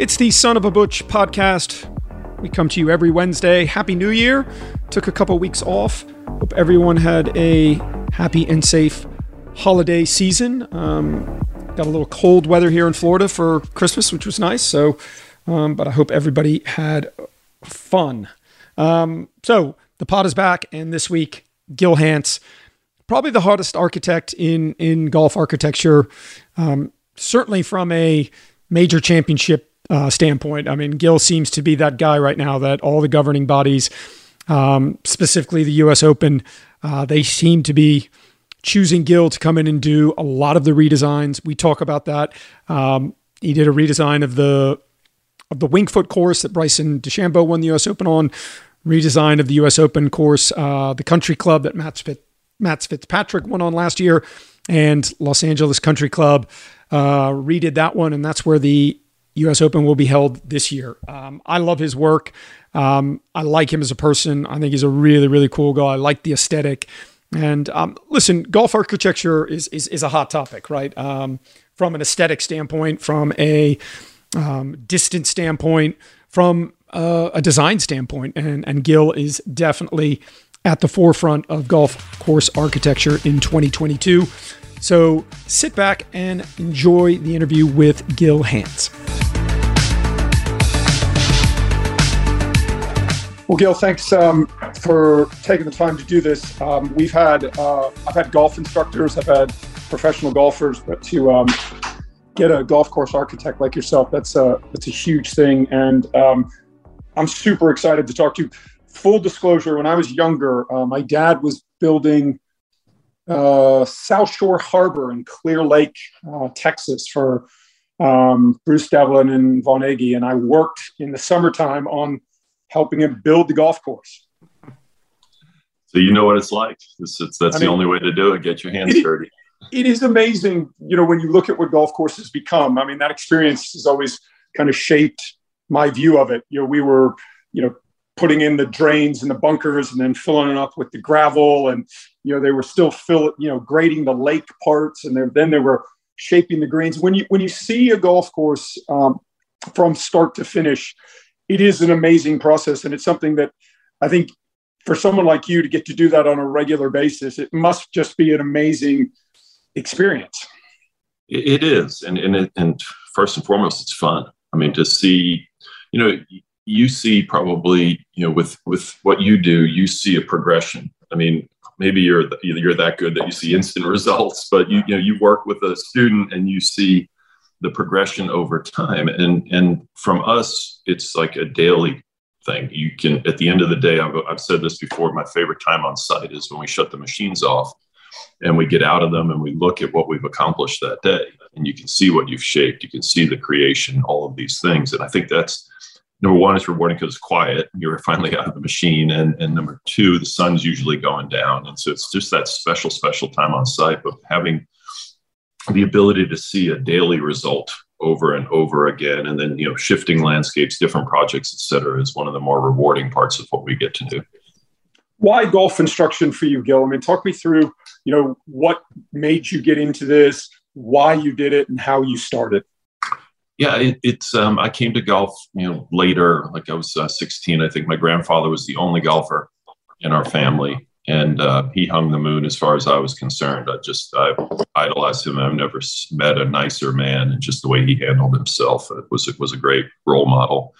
It's the Son of a Butch podcast. We come to you every Wednesday. Happy New Year. Took a couple weeks off. Hope everyone had a happy and safe holiday season. Um, got a little cold weather here in Florida for Christmas, which was nice. So, um, but I hope everybody had fun. Um, so the pod is back, and this week, Gil Hanse, probably the hardest architect in in golf architecture, um, certainly from a major championship uh, standpoint. I mean, Gil seems to be that guy right now that all the governing bodies, um, specifically the U.S. Open, uh, they seem to be choosing Gil to come in and do a lot of the redesigns. We talk about that. Um, he did a redesign of the of the Winged Foot course that Bryson DeChambeau won the U.S. Open on. Redesign of the U.S. Open course, uh, the Country Club that Matt, Fitz, Matt Fitzpatrick won on last year, and Los Angeles Country Club uh, redid that one, and that's where the U.S. Open will be held this year. Um, I love his work. Um, I like him as a person. I think he's a really, really cool guy. I like the aesthetic. And um, listen, golf architecture is, is, is a hot topic, right? Um, from an aesthetic standpoint, from a um, distance standpoint, from uh, a design standpoint, and and Gil is definitely at the forefront of golf course architecture in 2022. So sit back and enjoy the interview with Gil Hanse. Well, Gil, thanks um, for taking the time to do this. Um, we've had uh, I've had golf instructors, I've had professional golfers, but to um, get a golf course architect like yourself, that's a that's a huge thing, and um, I'm super excited to talk to you. Full disclosure: when I was younger, uh, my dad was building uh, South Shore Harbor in Clear Lake, uh, Texas, for um, Bruce Devlin and von Hagge, and I worked in the summertime on helping him build the golf course. So you know what it's like. It's, it's that's I the mean, only way to do it. Get your hands it, dirty. It is amazing, you know, when you look at what golf courses become. I mean, that experience has always kind of shaped my view of it. You know, we were, you know, putting in the drains and the bunkers and then filling it up with the gravel and you know they were still fill you know grading the lake parts and then they were shaping the greens when you when you see a golf course um, from start to finish it is an amazing process and it's something that i think for someone like you to get to do that on a regular basis it must just be an amazing experience. It is and and, it, and first and foremost it's fun. I mean to see you know you see probably you know with with what you do you see a progression. I mean maybe you're you're that good that you see instant results but you you know you work with a student and you see the progression over time and and from us it's like a daily thing you can at the end of the day I've, I've said this before my favorite time on site is when we shut the machines off and we get out of them and we look at what we've accomplished that day and you can see what you've shaped you can see the creation all of these things and i think that's number one, it's rewarding because it's quiet. You're finally out of the machine. And, and number two, the sun's usually going down. And so it's just that special, special time on site. But having the ability to see a daily result over and over again, and then, you know, shifting landscapes, different projects, et cetera, is one of the more rewarding parts of what we get to do. Why golf instruction for you, Gil? I mean, talk me through, you know, what made you get into this, why you did it, and how you started yeah, it, it's. Um, I came to golf, you know, later. Like I was uh, 16. I think my grandfather was the only golfer in our family, and uh, he hung the moon as far as I was concerned. I just I idolized him. I've never met a nicer man, and just the way he handled himself it was it was a great role model.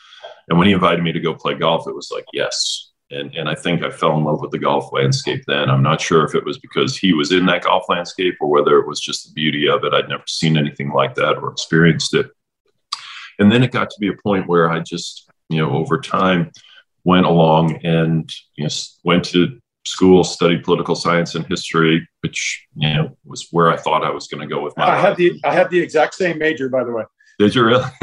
And when he invited me to go play golf, it was like yes. And and I think I fell in love with the golf landscape then. I'm not sure if it was because he was in that golf landscape or whether it was just the beauty of it. I'd never seen anything like that or experienced it. And then it got to be a point where I just you know over time went along and you know went to school, studied political science and history, which you know was where I thought I was going to go with my. I had the I had the exact same major, by the way. Did you really?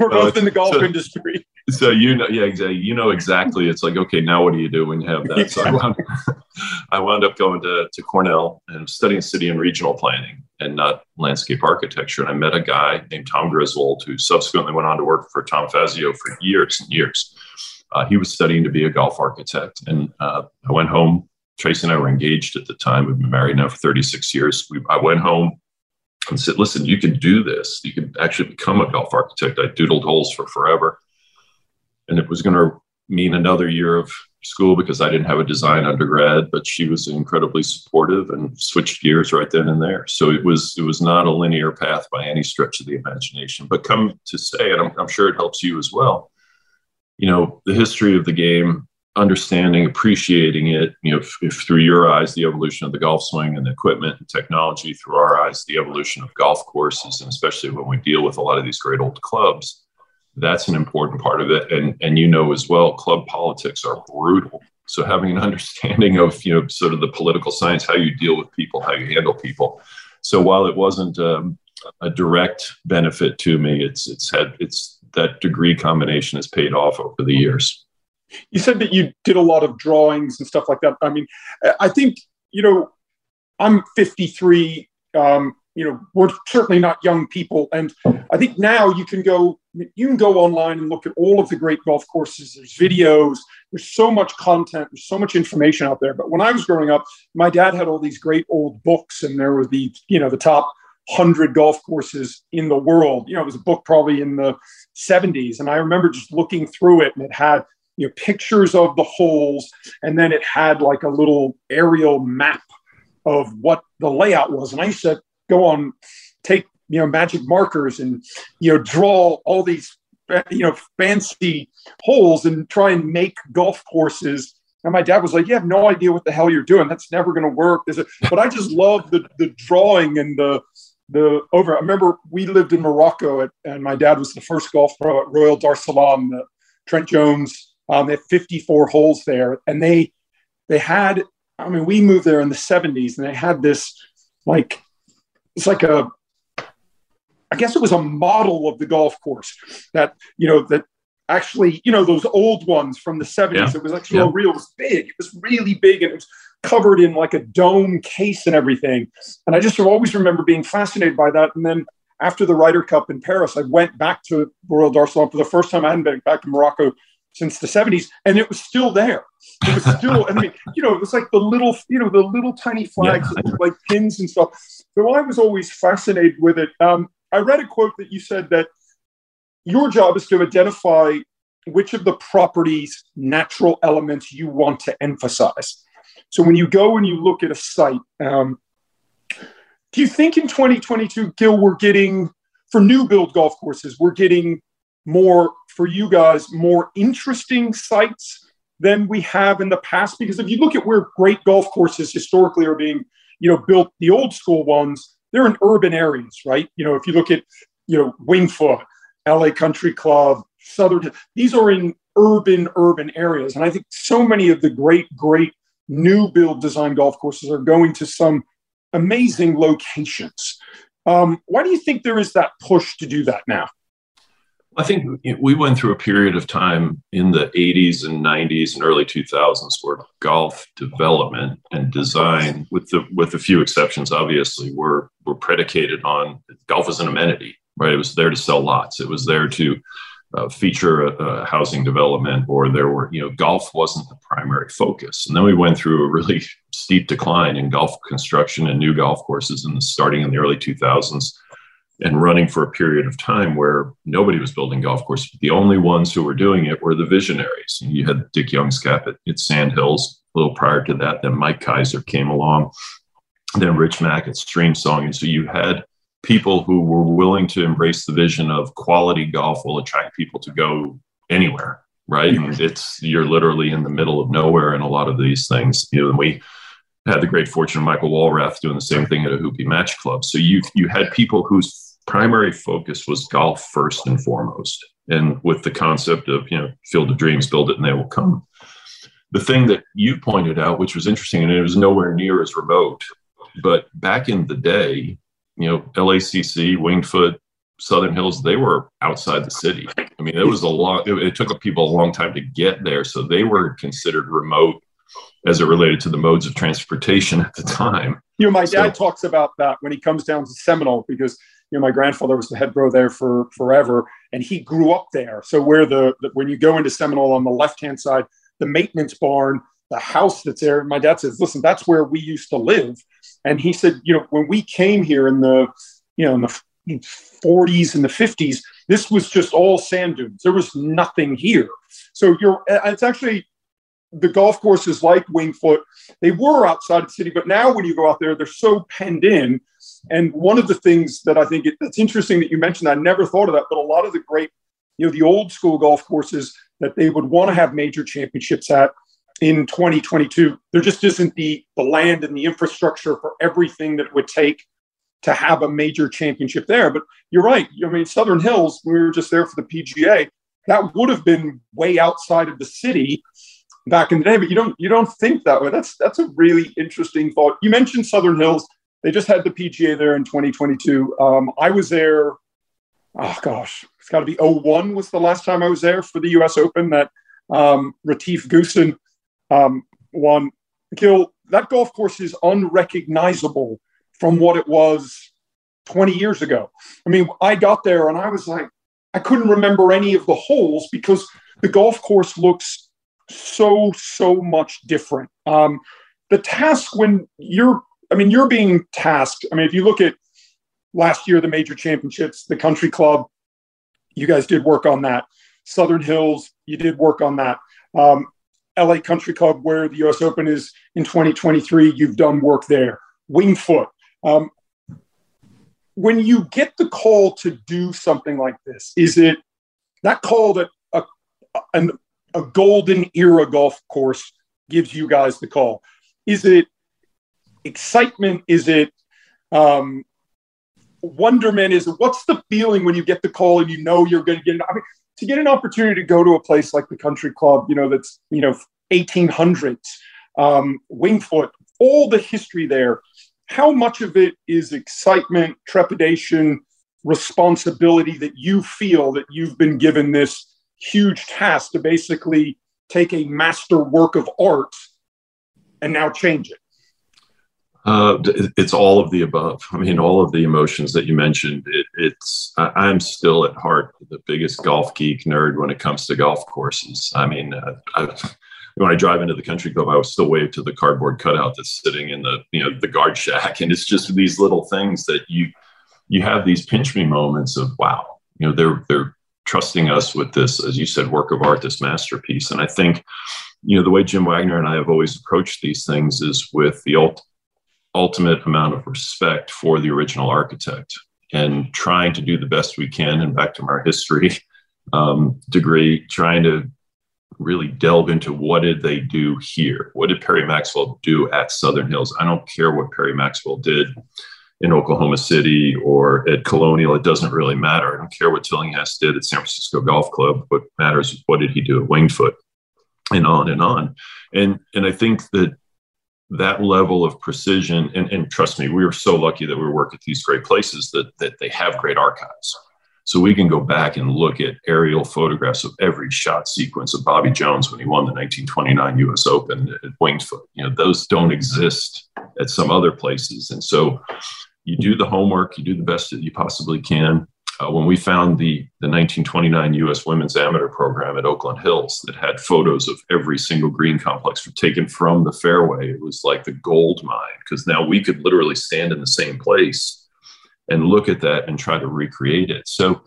We're both in the golf so, industry. So you know, yeah, exactly. You know exactly. It's like, okay, now what do you do when you have that? So I wound, I wound up going to, to Cornell and studying city and regional planning and not landscape architecture. And I met a guy named Tom Griswold who subsequently went on to work for Tom Fazio for years and years. Uh, he was studying to be a golf architect. And uh, I went home. Tracy and I were engaged at the time. We've been married now for 36 years. We, I went home and said, listen, you can do this. You can actually become a golf architect. I doodled holes for forever. And it was going to mean another year of school because I didn't have a design undergrad, but she was incredibly supportive and switched gears right then and there. So it was it was not a linear path by any stretch of the imagination. But come to say, and I'm, I'm sure it helps you as well you know, the history of the game, understanding, appreciating it, you know, if, if, through your eyes, the evolution of the golf swing and the equipment and technology, through our eyes, the evolution of golf courses, and especially when we deal with a lot of these great old clubs, that's an important part of it. And, and you know as well, club politics are brutal. So having an understanding of, you know, sort of the political science, how you deal with people, how you handle people. So while it wasn't um, a direct benefit to me, it's, it's had, it's, that degree combination has paid off over the years. You said that you did a lot of drawings and stuff like that. I mean, I think, you know, I'm 53. Um, you know, we're certainly not young people. And I think now you can go, you can go online and look at all of the great golf courses. There's videos, there's so much content, there's so much information out there. But when I was growing up, my dad had all these great old books, and there were the, you know, the top hundred golf courses in the world. You know, it was a book probably in the 70s, and I remember just looking through it, and it had you know pictures of the holes, and then it had like a little aerial map of what the layout was. And I used to go on, take you know magic markers, and you know draw all these you know fancy holes and try and make golf courses and my dad was like, "You have no idea what the hell you're doing. That's never going to work." But I just love the the drawing and the the over. I remember we lived in Morocco, at, and my dad was the first golf pro at Royal Dar Salam. The, Trent Jones. Um, they had 54 holes there, and they they had. I mean, we moved there in the 70s, and they had this like it's like a. I guess it was a model of the golf course that you know that actually you know those old ones from the 70s. Yeah. It was actually yeah. real. It was big. It was really big, and it was covered in like a dome case and everything. And I just always remember being fascinated by that. And then after the Ryder Cup in Paris, I went back to Royal Dar Salam for the first time. I hadn't been back to Morocco since the 70s, and it was still there. It was still, I mean, you know, it was like the little, you know, the little tiny flags, yeah. like pins and stuff. So I was always fascinated with it. Um, I read a quote that you said that your job is to identify which of the properties, natural elements you want to emphasize. So when you go and you look at a site, um, do you think in 2022, Gil, we're getting for new build golf courses, we're getting more for you guys more interesting sites than we have in the past? Because if you look at where great golf courses historically are being, you know, built, the old school ones, they're in urban areas, right? You know, if you look at, you know, Winged Foot, LA Country Club, Southern, these are in urban, urban areas. And I think so many of the great, great new build design golf courses are going to some amazing locations. Um, why do you think there is that push to do that now? I think we went through a period of time in the 80s and 90s and early 2000s where golf development and design, with the with a few exceptions, obviously, were were predicated on golf as an amenity. Right, it was there to sell lots. It was there to uh, feature a, a, housing development or there were you know golf wasn't the primary focus and then we went through a really steep decline in golf construction and new golf courses in the starting in the early 2000s and running for a period of time where nobody was building golf courses the only ones who were doing it were the visionaries you had dick youngscap at, at sand hills a little prior to that. Then Mike Keiser came along. Then Rich Mack at Streamsong. And so you had people who were willing to embrace the vision of quality golf will attract people to go anywhere, right? And mm-hmm. it's you're literally in the middle of nowhere in a lot of these things. You know, and we had the great fortune of Michael Walrath doing the same thing at Ohoopee Match Club. So you you had people whose primary focus was golf first and foremost, and with the concept of you know field of dreams, build it and they will come. The thing that you pointed out, which was interesting, and it was nowhere near as remote, but back in the day, you know, LACC, Winged Foot, Southern Hills, they were outside the city. I mean, it was a long, it, it took people a long time to get there. So they were considered remote as it related to the modes of transportation at the time. You know, my so, dad talks about that when he comes down to Seminole because you know my grandfather was the head bro there for forever, and he grew up there. So where the, the when you go into Seminole on the left hand side, the maintenance barn, the house that's there. My dad says, "Listen, that's where we used to live." And he said, "You know, when we came here in the you know in the 40s and the 50s, this was just all sand dunes. There was nothing here. So you're it's actually the golf courses like Wingfoot. They were outside the city, but now when you go out there, they're so penned in. And one of the things that I think it, it's interesting that you mentioned, I never thought of that, but a lot of the great, you know, the old school golf courses that they would want to have major championships at in 2022, there just isn't the, the land and the infrastructure for everything that it would take to have a major championship there. But you're right. I mean, Southern Hills, we were just there for the PGA. That would have been way outside of the city back in the day, but you don't you don't think that way. That's that's a really interesting thought. You mentioned Southern Hills. They just had the PGA there in 2022. Um, I was there. Oh gosh, it's got to be 01 was the last time I was there for the U.S. Open that um, Retief Goosen um, won. Gil, that golf course is unrecognizable from what it was 20 years ago. I mean, I got there and I was like, I couldn't remember any of the holes because the golf course looks so so much different. Um, the task when you're, I mean, you're being tasked. I mean, if you look at last year, the major championships, the country club, you guys did work on that. Southern Hills, you did work on that. Um, LA Country Club, where the US Open is in 2023, you've done work there. Wingfoot. Um, when you get the call to do something like this, is it that call that a, an a golden era golf course gives you guys the call? Is it excitement? Is it um, wonderment? Is it, what's the feeling when you get the call and you know you're going to get? I mean, to get an opportunity to go to a place like the Country Club, you know, that's you know 1800s, um, Winged Foot, all the history there. How much of it is excitement, trepidation, responsibility that you feel that you've been given this huge task to basically take a master work of art and now change it? Uh, it's all of the above. I mean, all of the emotions that you mentioned. It, it's I'm still at heart the biggest golf geek nerd when it comes to golf courses. I mean, uh, I, when I drive into the country club, I was still wave to the cardboard cutout that's sitting in the you know the guard shack, and it's just these little things that you you have these pinch me moments of wow, you know they're they're trusting us with this, as you said, work of art, this masterpiece. And I think, you know, the way Jim Wagner and I have always approached these things is with the ult- ultimate amount of respect for the original architect and trying to do the best we can. And back to our history um, degree, trying to really delve into what did they do here? What did Perry Maxwell do at Southern Hills? I don't care what Perry Maxwell did in Oklahoma City or at Colonial, it doesn't really matter. I don't care what Tillinghast did at San Francisco Golf Club. What matters is what did he do at Wingfoot, and on and on. And and I think that that level of precision, and, and trust me, we are so lucky that we work at these great places that that they have great archives. So we can go back and look at aerial photographs of every shot sequence of Bobby Jones when he won the 1929 U.S. Open at Winged Foot. You know, those don't exist at some other places, and so you do the homework, you do the best that you possibly can. Uh, when we found the, the 1929 U.S. Women's Amateur Program at Oakland Hills that had photos of every single green complex taken from the fairway, it was like the gold mine because now we could literally stand in the same place and look at that and try to recreate it. So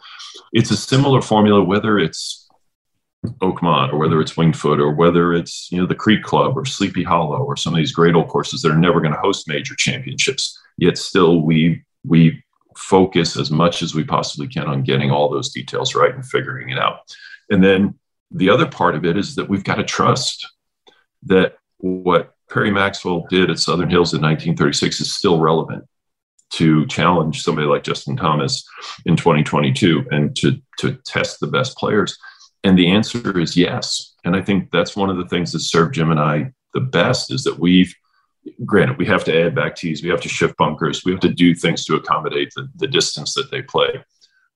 it's a similar formula, whether it's Oakmont or whether it's Wingfoot or whether it's you know the Creek Club or Sleepy Hollow or some of these great old courses that are never going to host major championships. Yet still we we focus as much as we possibly can on getting all those details right and figuring it out. And then the other part of it is that we've got to trust that what Perry Maxwell did at Southern Hills in 1936 is still relevant to challenge somebody like Justin Thomas in 2022 and to to test the best players. And the answer is yes. And I think that's one of the things that served Jim and I the best is that we've, granted, we have to add back tees, we have to shift bunkers, we have to do things to accommodate the, the distance that they play.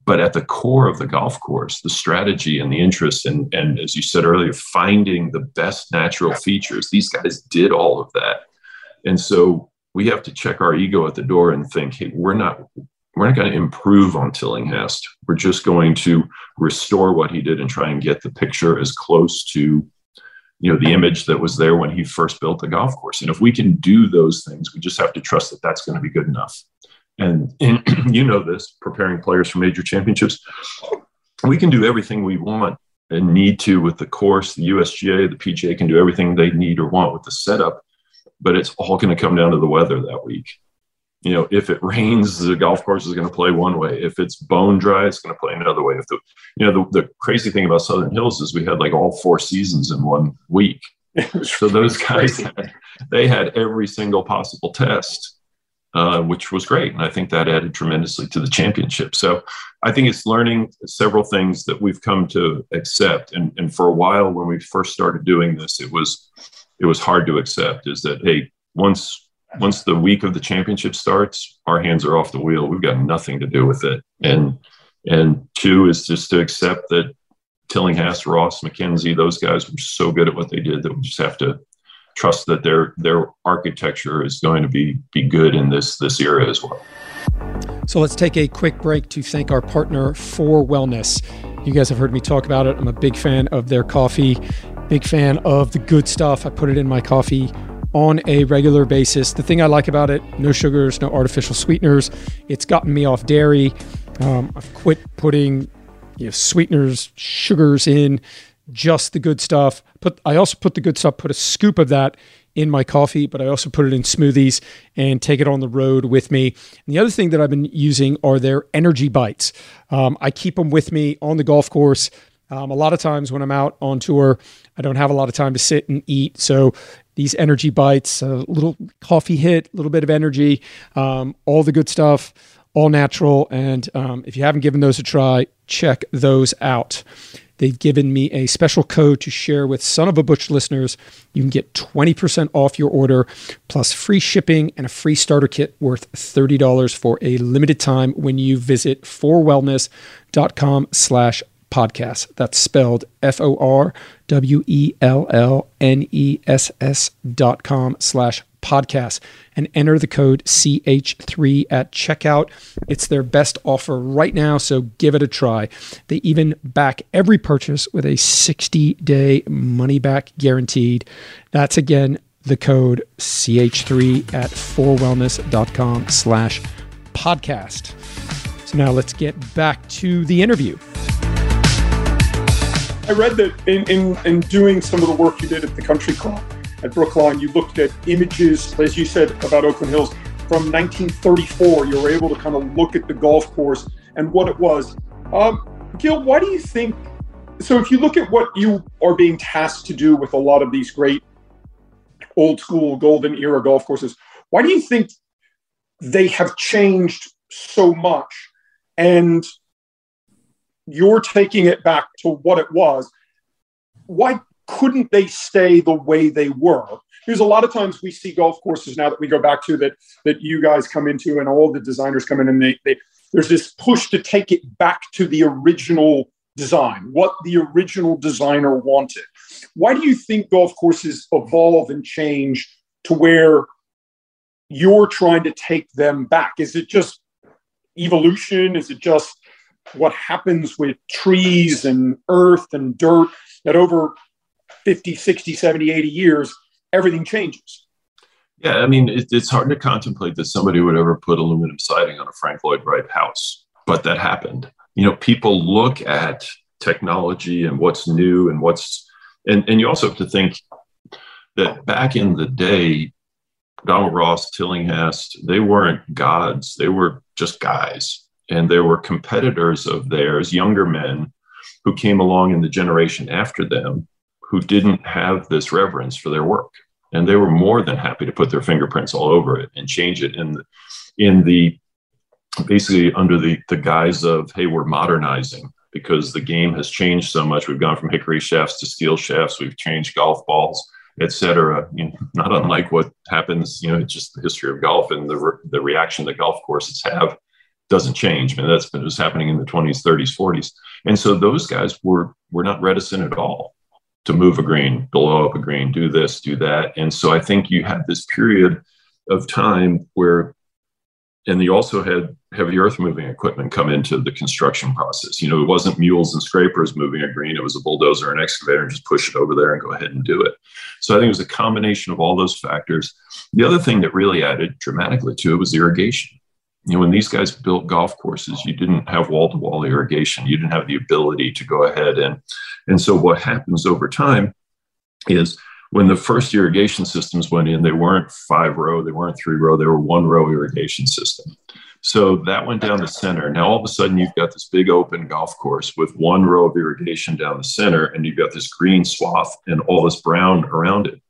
But at the core of the golf course, the strategy and the interest, and, and as you said earlier, finding the best natural features, these guys did all of that. And so we have to check our ego at the door and think, hey, we're not we're not going to improve on Tillinghast. We're just going to restore what he did and try and get the picture as close to, you know, the image that was there when he first built the golf course. And if we can do those things, we just have to trust that that's going to be good enough. And, and you know this, preparing players for major championships, we can do everything we want and need to with the course. The USGA, the PGA can do everything they need or want with the setup, but it's all going to come down to the weather that week you know, if it rains, the golf course is going to play one way. If it's bone dry, it's going to play another way. If the, you know, the, the crazy thing about Southern Hills is we had like all four seasons in one week. so those guys, had, they had every single possible test, uh, which was great. And I think that added tremendously to the championship. So I think it's learning several things that we've come to accept. And, and for a while, when we first started doing this, it was, it was hard to accept is that, Hey, once once the week of the championship starts, our hands are off the wheel. We've got nothing to do with it. And and two is just to accept that Tillinghast, Ross, MacKenzie, those guys were so good at what they did that we just have to trust that their their architecture is going to be be good in this this era as well. So let's take a quick break to thank our partner for wellness. You guys have heard me talk about it. I'm a big fan of their coffee, big fan of the good stuff. I put it in my coffee on a regular basis. The thing I like about it no sugars, no artificial sweeteners. It's gotten me off dairy. Um, I've quit putting you know, sweeteners, sugars in, just the good stuff. Put I also put the good stuff, put a scoop of that in my coffee, but I also put it in smoothies and take it on the road with me. And the other thing that I've been using are their energy bites. Um, I keep them with me on the golf course. Um, a lot of times when I'm out on tour, I don't have a lot of time to sit and eat. So these energy bites, a little coffee hit, a little bit of energy, um, all the good stuff, all natural. And um, if you haven't given those a try, check those out. They've given me a special code to share with Son of a Butch listeners. You can get 20% off your order, plus free shipping and a free starter kit worth $30 for a limited time when you visit forwellness.com slash podcast. That's spelled F O R W E L L N E S S dot com slash podcast and enter the code CH3 at checkout. It's their best offer right now, so give it a try. They even back every purchase with a 60 day money back guaranteed. That's again the code CH3 at forwellness.com slash podcast. So now let's get back to the interview. I read that in, in, in doing some of the work you did at the country club at Brookline, you looked at images, as you said, about Oakland Hills from 1934. You were able to kind of look at the golf course and what it was. Um, Gil, why do you think? So, if you look at what you are being tasked to do with a lot of these great old school golden era golf courses, why do you think they have changed so much? And you're taking it back to what it was. Why couldn't they stay the way they were? Because a lot of times we see golf courses now that we go back to that that you guys come into and all the designers come in and they, they there's this push to take it back to the original design, what the original designer wanted. Why do you think golf courses evolve and change to where you're trying to take them back? Is it just evolution? Is it just what happens with trees and earth and dirt that over 50, 60, 70, 80 years, everything changes. Yeah, I mean, it, it's hard to contemplate that somebody would ever put aluminum siding on a Frank Lloyd Wright house, but that happened. You know, people look at technology and what's new and what's and and you also have to think that back in the day, Donald Ross, Tillinghast, they weren't gods; they were just guys, and there were competitors of theirs, younger men, who came along in the generation after them, who didn't have this reverence for their work, and they were more than happy to put their fingerprints all over it and change it in the, in the basically under the the guise of hey we're modernizing because the game has changed so much. We've gone from hickory shafts to steel shafts. We've changed golf balls etc. You know, not unlike what happens, you know, just the history of golf and the, re- the reaction that golf courses have doesn't change. I mean, that's been was happening in the 20s, 30s, 40s. And so those guys were were not reticent at all to move a green, blow up a green, do this, do that. And so I think you had this period of time where and you also had heavy earth moving equipment come into the construction process. You know, it wasn't mules and scrapers moving a green, it was a bulldozer and excavator, and just push it over there and go ahead and do it. So I think it was a combination of all those factors. The other thing that really added dramatically to it was irrigation. You know, when these guys built golf courses, you didn't have wall to wall irrigation. You didn't have the ability to go ahead and, and so what happens over time is when the first irrigation systems went in, they weren't five row, they weren't three row, they were one row irrigation system. So that went down the center. Now all of a sudden you've got this big open golf course with one row of irrigation down the center, and you've got this green swath and all this brown around it.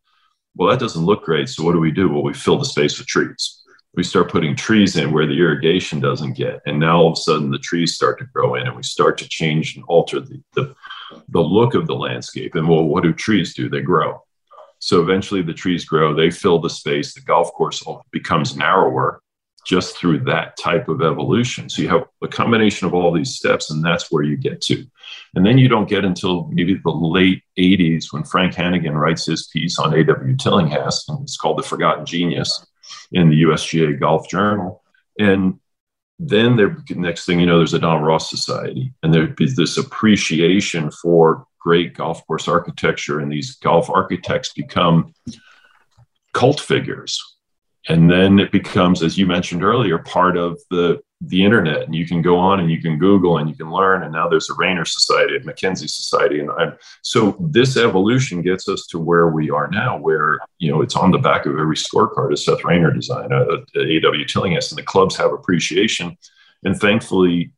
Well, that doesn't look great. So what do we do? Well, we fill the space with trees. We start putting trees in where the irrigation doesn't get. And now all of a sudden the trees start to grow in and we start to change and alter the, the, the look of the landscape. And well, what do trees do? They grow. So eventually the trees grow, they fill the space, the golf course becomes narrower just through that type of evolution. So you have a combination of all these steps, and that's where you get to. And then you don't get until maybe the late 80s when Frank Hannigan writes his piece on A.W. Tillinghast, and it's called The Forgotten Genius in the USGA Golf Journal. And then there, next thing you know, there's a Don Ross Society, and there's this appreciation for great golf course architecture, and these golf architects become cult figures. And then it becomes, as you mentioned earlier, part of the the internet, and you can go on and you can Google and you can learn. And now there's a Raynor Society, a Mackenzie Society, and I'm, so this evolution gets us to where we are now, where you know it's on the back of every scorecard uh, uh, a Seth Raynor design, a, a AW Tillinghast, and the clubs have appreciation. And thankfully,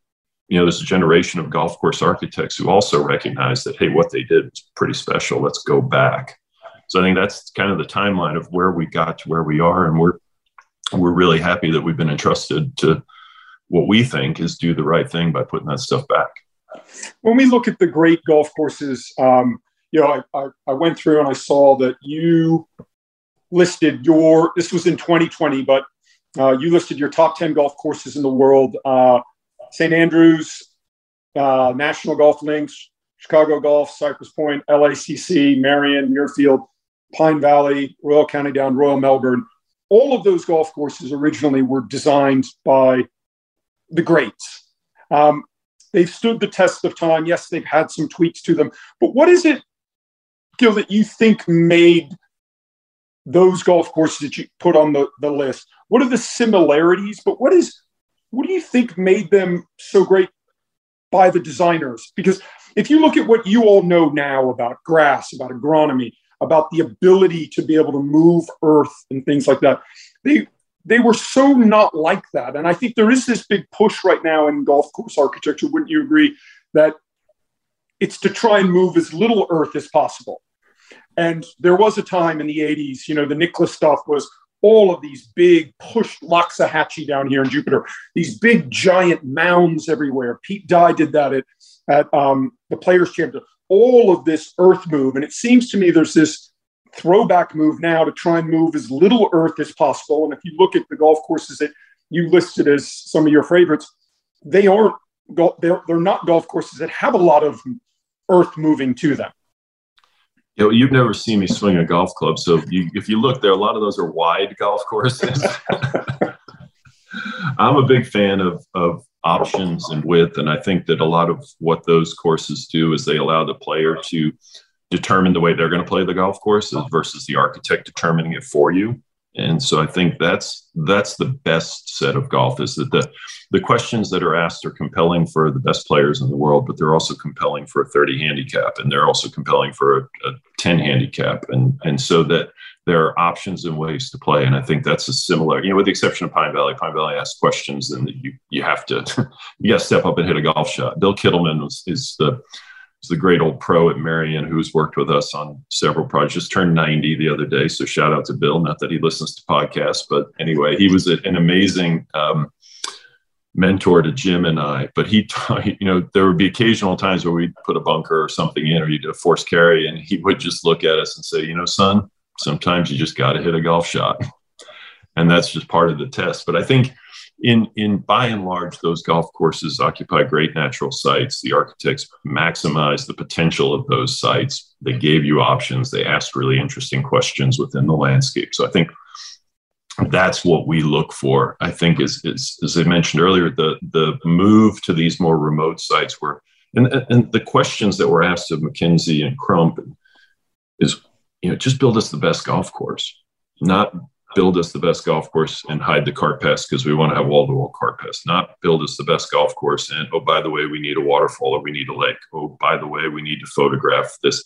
you know, there's a generation of golf course architects who also recognize that, hey, what they did was pretty special. Let's go back. So I think that's kind of the timeline of where we got to where we are, and we're we're really happy that we've been entrusted to what we think is do the right thing by putting that stuff back. When we look at the great golf courses, um, you know, I, I, I went through and I saw that you listed your. This was in 2020, but uh, you listed your top 10 golf courses in the world. Uh, St. Andrews, uh, National Golf Links, Chicago Golf, Cypress Point, LACC, Merion, Muirfield, Pine Valley, Royal County Down, Royal Melbourne. All of those golf courses originally were designed by the greats. Um, they've stood the test of time. Yes, they've had some tweaks to them. But what is it, Gil, that you think made those golf courses that you put on the, the list? What are the similarities? But what is what do you think made them so great by the designers? Because if you look at what you all know now about grass, about agronomy, about the ability to be able to move earth and things like that, they they were so not like that. And I think there is this big push right now in golf course architecture, wouldn't you agree, that it's to try and move as little earth as possible. And there was a time in the 80s, you know, the Nicklaus stuff was all of these big push Loxahatchee down here in Jupiter, these big giant mounds everywhere. Pete Dye did that at, at um, the Players Championship. All of this earth move. And it seems to me there's this throwback move now to try and move as little earth as possible. And if you look at the golf courses that you listed as some of your favorites, they aren't, they're, they're not golf courses that have a lot of earth moving to them you know, you've never seen me swing a golf club. So you, if you look there, a lot of those are wide golf courses. I'm a big fan of, of options and width. And I think that a lot of what those courses do is they allow the player to determine the way they're going to play the golf course versus the architect determining it for you. And so I think that's that's the best set of golf is that the the questions that are asked are compelling for the best players in the world, but they're also compelling for a 30 handicap and they're also compelling for a, a 10 handicap. And and so that there are options and ways to play. And I think that's a similar, you know, with the exception of Pine Valley. Pine Valley asks questions, and you you have to you got to step up and hit a golf shot. Bill Kittleman was, is the the great old pro at Merion who's worked with us on several projects. Just turned 90 the other day, so shout out to Bill. Not that he listens to podcasts, but anyway, he was an amazing. Um, mentor to Jim and I, but he, you know, there would be occasional times where we'd put a bunker or something in, or you did a force carry, and he would just look at us and say, you know, son, sometimes you just got to hit a golf shot and that's just part of the test but i think in in by and large those golf courses occupy great natural sites. The architects maximize the potential of those sites. They gave you options. They asked really interesting questions within the landscape. So i think that's what we look for. I think is, is as i mentioned earlier the the move to these more remote sites where and, and the questions that were asked of MacKenzie and crump is you know, just build us the best golf course, not build us the best golf course and hide the cart pass because we want to have wall to wall cart pass, not build us the best golf course and, oh, by the way, we need a waterfall or we need a lake. Oh, by the way, we need to photograph this.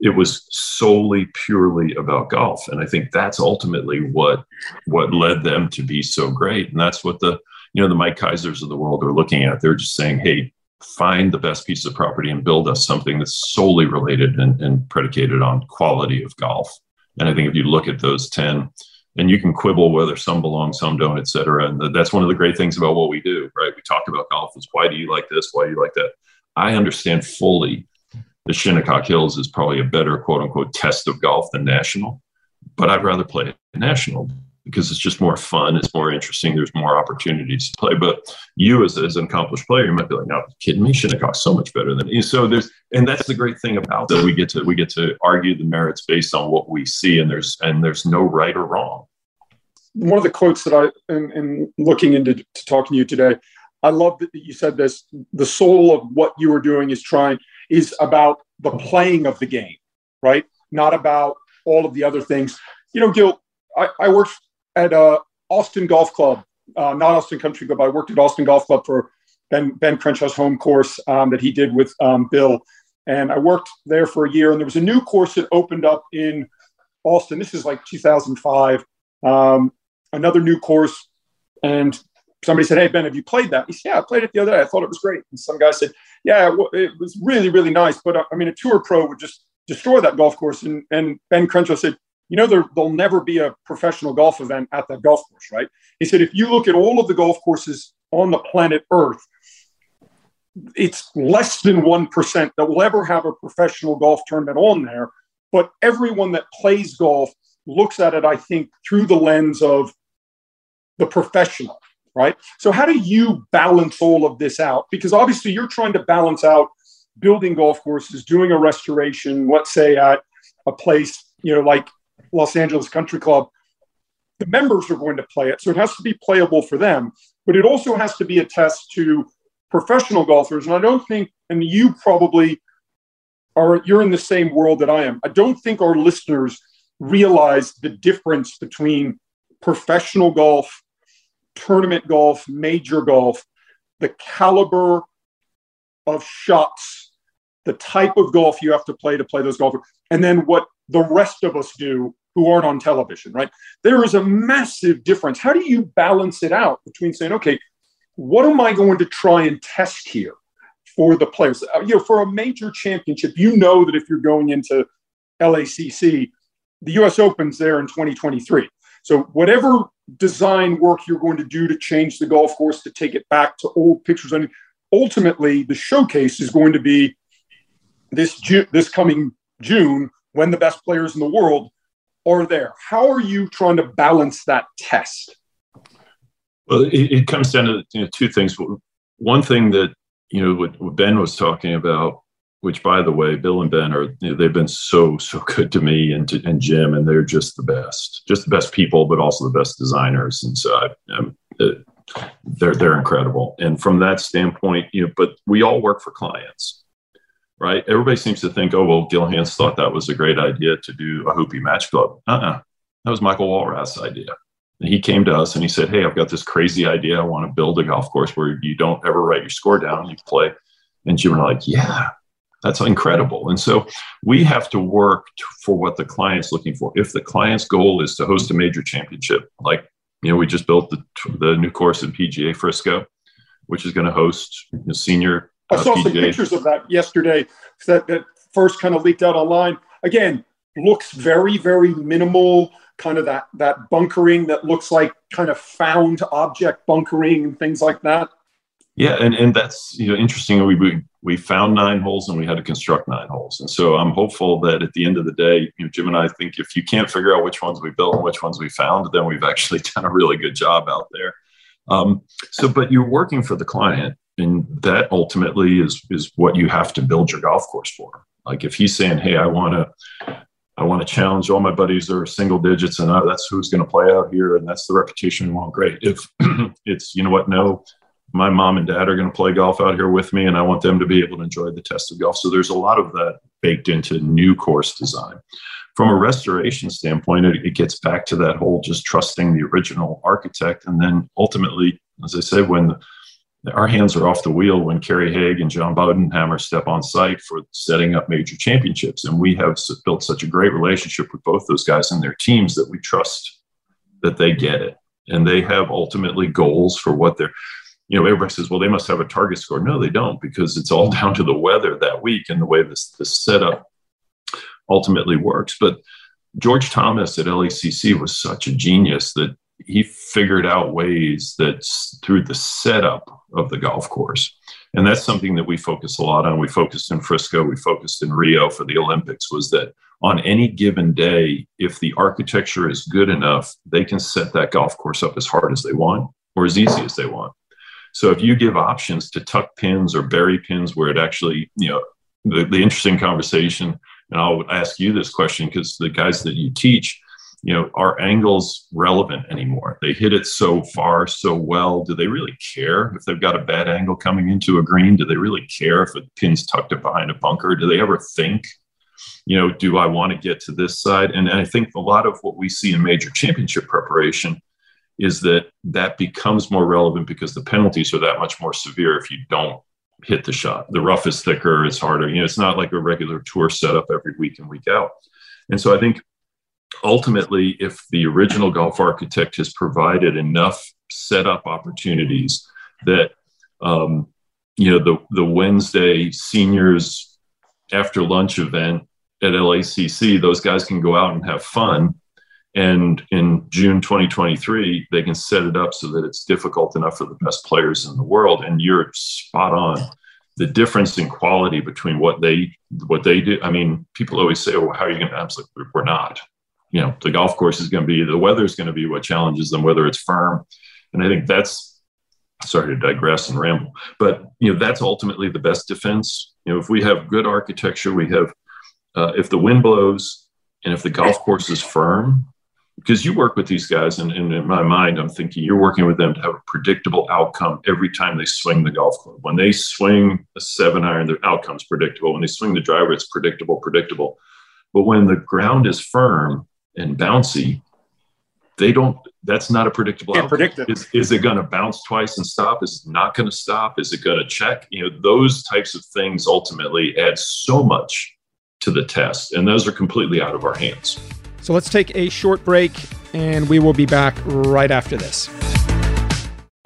It was solely purely about golf. And I think that's ultimately what what led them to be so great. And that's what the, you know, the Mike Keisers of the world are looking at. They're just saying, hey, find the best piece of property and build us something that's solely related and, and, predicated on quality of golf. And I think if you look at those 10, and you can quibble whether some belong, some don't, et cetera. And that's one of the great things about what we do, right? We talk about golf is why do you like this? Why do you like that? I understand fully the Shinnecock Hills is probably a better quote unquote test of golf than national, but I'd rather play national because it's just more fun. It's more interesting. There's more opportunities to play. But you, as, as an accomplished player, you might be like, "No, kidding me? Shinnecock's so much better than me." So there's, and that's the great thing about that. We get to we get to argue the merits based on what we see, and there's and there's no right or wrong. One of the quotes that I, in looking into to talking to you today, I love that you said this. The soul of what you are doing is trying is about the playing of the game, right? Not about all of the other things. You know, Gil, I, I worked at uh, Austin Golf Club, uh, not Austin Country Club. I worked at Austin Golf Club for Ben, ben Crenshaw's home course um, that he did with um, Bill. And I worked there for a year. And there was a new course that opened up in Austin. This is like 2005. Um, another new course. And somebody said, Hey, Ben, have you played that? He said, Yeah, I played it the other day. I thought it was great. And some guy said, Yeah, it was really, really nice. But uh, I mean, a tour pro would just destroy that golf course. And, and Ben Crenshaw said, you know, there, there'll never be a professional golf event at that golf course, right? He said, if you look at all of the golf courses on the planet Earth, it's less than 1% that will ever have a professional golf tournament on there. But everyone that plays golf looks at it, I think, through the lens of the professional, right? So, how do you balance all of this out? Because obviously, you're trying to balance out building golf courses, doing a restoration, let's say at a place, you know, like Los Angeles Country Club, the members are going to play it. So it has to be playable for them, but it also has to be a test to professional golfers. And I don't think, and you probably are, you're in the same world that I am. I don't think our listeners realize the difference between professional golf, tournament golf, major golf, the caliber of shots, the type of golf you have to play to play those golfers, and then what the rest of us do who aren't on television, right? There is a massive difference. How do you balance it out between saying, okay, what am I going to try and test here for the players? Uh, you know, for a major championship, you know that if you're going into LACC, the US Open's there in 2023. So whatever design work you're going to do to change the golf course to take it back to old pictures, I mean, ultimately the showcase is going to be this Ju- this coming June when the best players in the world are there. How are you trying to balance that test? Well, it, it comes down to you know, two things. One thing that you know what, what, Ben was talking about, which by the way, Bill and Ben are you know, they've been so so good to me and to, and Jim, and they're just the best, just the best people, but also the best designers. And so I, um, it, they're they're incredible. And from that standpoint, you know, but we all work for clients right? Everybody seems to think, oh, well, Gil Hanse thought that was a great idea to do Ohoopee Match Club. Uh-uh. That was Michael Walrath's idea. And he came to us and he said, Hey, I've got this crazy idea. I want to build a golf course where you don't ever write your score down, you play. And Jim and like, Yeah, that's incredible. And so we have to work for what the client's looking for. If the client's goal is to host a major championship, like you know, we just built the, the new course in PGA Frisco, which is going to host senior. I saw PGA. some pictures of that yesterday. That, that first kind of leaked out online. Again, looks very, very minimal kind of that that bunkering that looks like kind of found object bunkering and things like that. Yeah, and, and that's you know interesting. We, we we found nine holes and we had to construct nine holes, and so I'm hopeful that at the end of the day, you know, Jim and I think if you can't figure out which ones we built and which ones we found, then we've actually done a really good job out there. Um, so, but you're working for the client, and that ultimately is is what you have to build your golf course for. Like if he's saying, "Hey, I want to I want to challenge all my buddies that are single digits, and I, that's who's going to play out here, and that's the reputation we want. Great. If it's you know what, no, my mom and dad are going to play golf out here with me, and I want them to be able to enjoy the test of golf. So there's a lot of that baked into new course design. From a restoration standpoint, it, it gets back to that whole just trusting the original architect, and then ultimately, as I said, when our hands are off the wheel when Kerry Haigh and John Bodenhamer step on site for setting up major championships. And we have built such a great relationship with both those guys and their teams that we trust that they get it. And they have ultimately goals for what they're, you know, everybody says, well, they must have a target score. No, they don't, because it's all down to the weather that week and the way this, this setup ultimately works. But George Thomas at LACC was such a genius that he figured out ways that through the setup of the golf course. And that's something that we focus a lot on. We focused in frisco we focused in rio for the olympics was that on any given day if the architecture is good enough they can set that golf course up as hard as they want or as easy as they want. So if you give options to tuck pins or bury pins where it actually you know the, the interesting conversation and i'll ask you this question because the guys that you teach you know, are angles relevant anymore? They hit it so far, so well. Do they really care if they've got a bad angle coming into a green? Do they really care if a pin's tucked up behind a bunker? Do they ever think, you know, do I want to get to this side? And, and I think a lot of what we see in major championship preparation is that that becomes more relevant because the penalties are that much more severe if you don't hit the shot. The rough is thicker, it's harder. You know, it's not like a regular tour setup every week and week out. And so I think ultimately, if the original golf architect has provided enough setup opportunities that um, you know the the Wednesday seniors after lunch event at LACC, those guys can go out and have fun. And in June 2023, they can set it up so that it's difficult enough for the best players in the world. And you're spot on. The difference in quality between what they what they do. I mean, people always say, "Well, how are you going to?" I'm like, "We're not you know the golf course is going to be the weather is going to be what challenges them whether it's firm. And i think that's sorry to digress and ramble but you know that's ultimately the best defense. You know if we have good architecture we have uh, if the wind blows and if the golf course is firm because you work with these guys and, and, in my mind i'm thinking you're working with them to have a predictable outcome every time they swing the golf club. When they swing a seven iron the outcome's predictable. When they swing the driver it's predictable predictable. But when the ground is firm and bouncy, they don't. That's not a predictable. Can't predict it. Is, is it going to bounce twice and stop? Is it not going to stop? Is it going to check? You know, those types of things ultimately add so much to the test, and those are completely out of our hands. So let's take a short break, and we will be back right after this.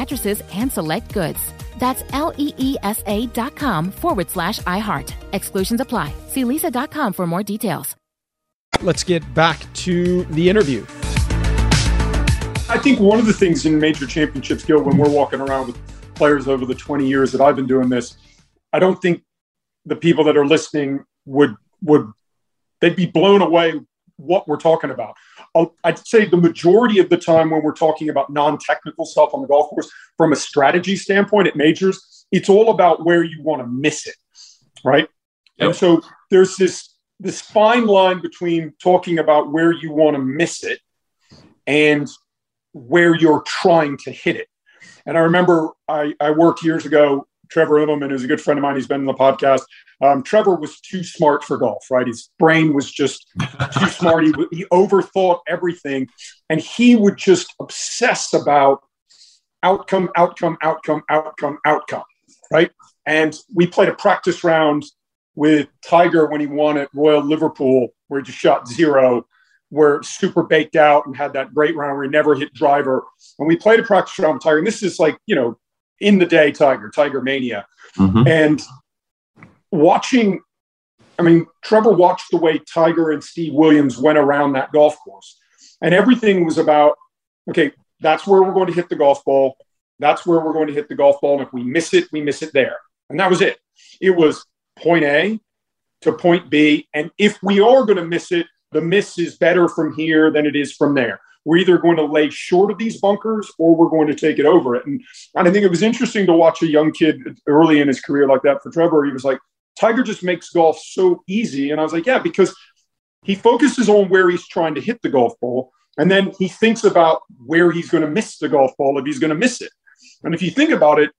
mattresses and select goods. That's L E E S A dot com forward slash iHeart. Exclusions apply. See leesa.com for more details. Let's get back to the interview. I think one of the things in major championships, Gil, when we're walking around with players over the 20 years that I've been doing this, I don't think the people that are listening would would they'd be blown away what we're talking about. I'd say the majority of the time when we're talking about non-technical stuff on the golf course, from a strategy standpoint at majors, it's all about where you want to miss it, right? Yep. And so there's this this fine line between talking about where you want to miss it and where you're trying to hit it. And I remember I, I worked years ago. Trevor Immelman is a good friend of mine. He's been in the podcast. Um, Trevor was too smart for golf, right? His brain was just too smart. He, he overthought everything. And he would just obsess about outcome, outcome, outcome, outcome, outcome, right? And we played a practice round with Tiger when he won at Royal Liverpool, where he just shot zero were super baked out and had that great round where he never hit driver. And we played a practice round with Tiger, and this is like, you know, in the day Tiger, Tiger Mania. Mm-hmm. And watching, I mean, Trevor watched the way Tiger and Steve Williams went around that golf course. And everything was about, okay, that's where we're going to hit the golf ball. That's where we're going to hit the golf ball. And if we miss it, we miss it there. And that was it. It was point A to point B. And if we are going to miss it, the miss is better from here than it is from there. We're either going to lay short of these bunkers or we're going to take it over it. And, and I think it was interesting to watch a young kid early in his career like that for Trevor. He was like, Tiger just makes golf so easy. And I was like, yeah, because he focuses on where he's trying to hit the golf ball. And then he thinks about where he's going to miss the golf ball if he's going to miss it. And if you think about it,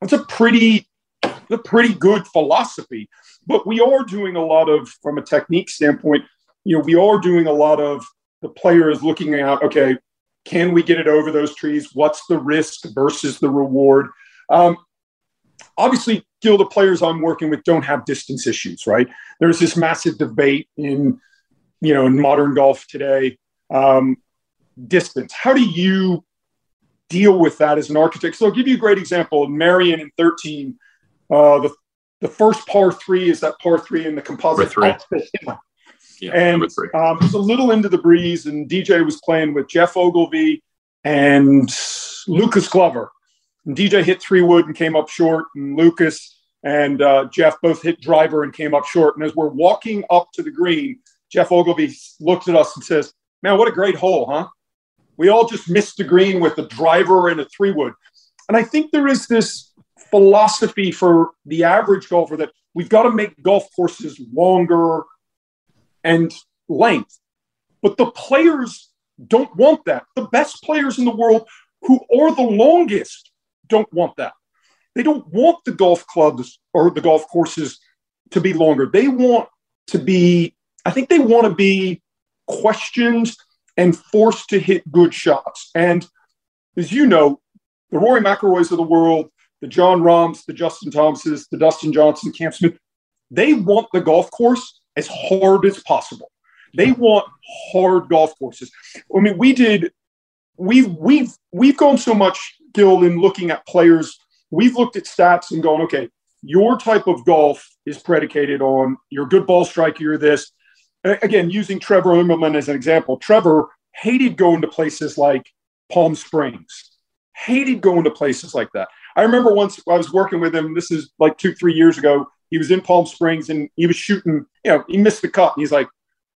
that's a pretty a pretty good philosophy. But we are doing a lot of, from a technique standpoint, you know, we are doing a lot of the player is looking out, okay, can we get it over those trees? What's the risk versus the reward? Um, obviously, Gil, the players I'm working with don't have distance issues, right? There's this massive debate in, you know, in modern golf today. Um, distance. How do you deal with that as an architect? So I'll give you a great example. Merion in 13, uh, the, the first par three is that par three in the composite. Three. Yeah, and um, it was a little into the breeze, and DJ was playing with Geoff Ogilvy and Lucas Glover. And DJ hit three wood and came up short, and Lucas and uh, Geoff both hit driver and came up short. And as we're walking up to the green, Geoff Ogilvy looks at us and says, Man, what a great hole, huh? We all just missed the green with a driver and a three wood. And I think there is this philosophy for the average golfer that we've got to make golf courses longer and length. But the players don't want that. The best players in the world who are the longest don't want that. They don't want the golf clubs or the golf courses to be longer. They want to be, I think they want to be questioned and forced to hit good shots. And as you know, the Rory McIlroys of the world, the Jon Rahms, the Justin Thomases, the Dustin Johnson, Cam Smith, they want the golf course as hard as possible. They want hard golf courses. I mean, we did. We've we've we've gone so much, Gil, in looking at players. We've looked at stats and gone, okay, your type of golf is predicated on you're good ball striker, you're this. Again, using Trevor Immelman as an example, Trevor hated going to places like Palm Springs, hated going to places like that. I remember once I was working with him, this is like two, three years ago. He was in Palm Springs and he was shooting, you know, he missed the cut. And he's like,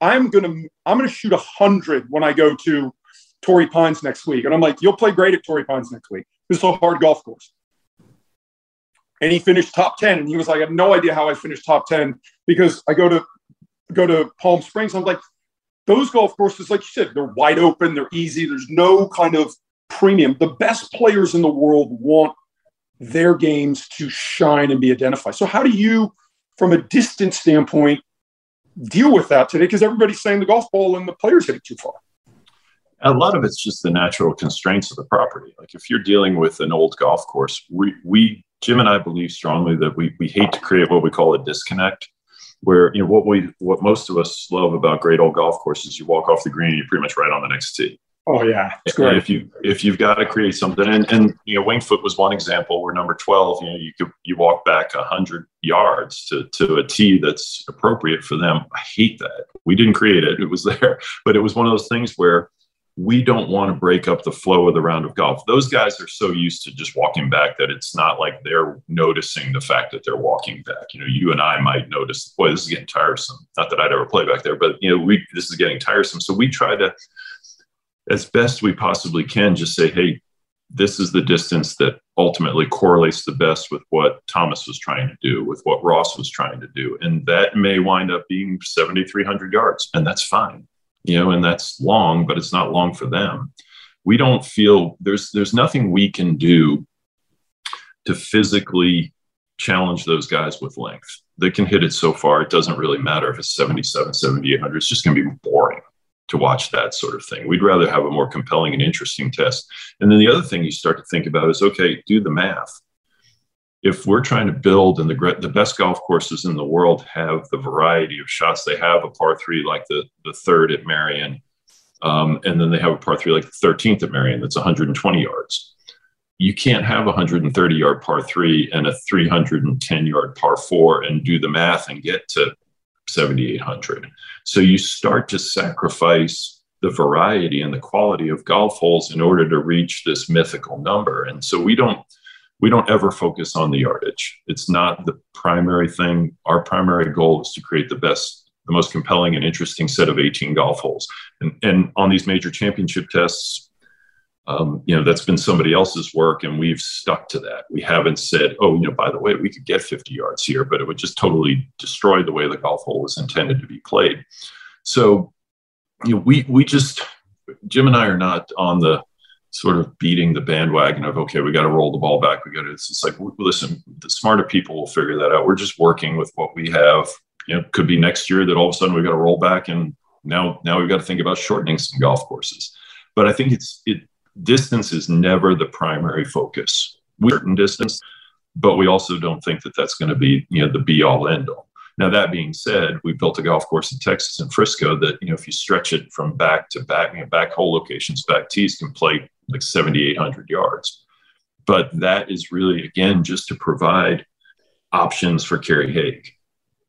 I'm gonna I'm gonna shoot a hundred when I go to Torrey Pines next week. And I'm like, you'll play great at Torrey Pines next week. This is a hard golf course. And he finished top 10. And he was like, I have no idea how I finished top 10 because I go to go to Palm Springs. I'm like, those golf courses, like you said, they're wide open, they're easy, there's no kind of premium. The best players in the world want their games to shine and be identified. So how do you, from a distance standpoint, deal with that today? Because everybody's saying the golf ball and the players hit it too far a lot of it's just the natural constraints of the property. Like if you're dealing with an old golf course, we, we Jim and I believe strongly that we, we hate to create what we call a disconnect, where you know what we what most of us love about great old golf courses, you walk off the green, and you're pretty much right on the next tee. Oh yeah, it's great. If you if you've got to create something, and and you know Winged Foot was one example where number twelve, you know, you could you walk back hundred yards to to a tee that's appropriate for them. I hate that. We didn't create it; it was there, but it was one of those things where we don't want to break up the flow of the round of golf. Those guys are so used to just walking back that it's not like they're noticing the fact that they're walking back. You know, you and I might notice, boy, this is getting tiresome. Not that I'd ever play back there, but you know, we this is getting tiresome. So we try to, as best we possibly can, just say, hey, this is the distance that ultimately correlates the best with what Thomas was trying to do, with what Ross was trying to do. And that may wind up being 7,300 yards, and that's fine you know, and that's long, but it's not long for them. We don't feel there's there's nothing we can do to physically challenge those guys with length. They can hit it so far, it doesn't really matter if it's 77, 7800. It's just going to be boring to watch that sort of thing. We'd rather have a more compelling and interesting test. And then the other thing you start to think about is okay, do the math if we're trying to build and the the best golf courses in the world have the variety of shots they have a par three like the the third at Merion, um, and then they have a par three like the 13th at Merion that's 120 yards. You can't have a 130 yard par three and a 310 yard par four and do the math and get to 7,800. So you start to sacrifice the variety and the quality of golf holes in order to reach this mythical number. And so we don't we don't ever focus on the yardage. It's not the primary thing. Our primary goal is to create the best, the most compelling and interesting set of 18 golf holes. And, and on these major championship tests, um, you know, that's been somebody else's work, and we've stuck to that. We haven't said, oh, you know, by the way, we could get 50 yards here, but it would just totally destroy the way the golf hole was intended to be played. So, you know, we we just Jim and I are not on the sort of beating the bandwagon of okay we got to roll the ball back we got to it's, like listen the smarter people will figure that out we're just working with what we have you know could be next year that all of a sudden we got to roll back and now now we've got to think about shortening some golf courses but i think it's it distance is never the primary focus We certain distance but we also don't think that that's going to be you know the be all end all now that being said, we built a golf course in Texas and Frisco that you know if you stretch it from back to back, you know, back hole locations, back tees can play like 7,800 yards. But that is really, again, just to provide options for Kerry Haigh.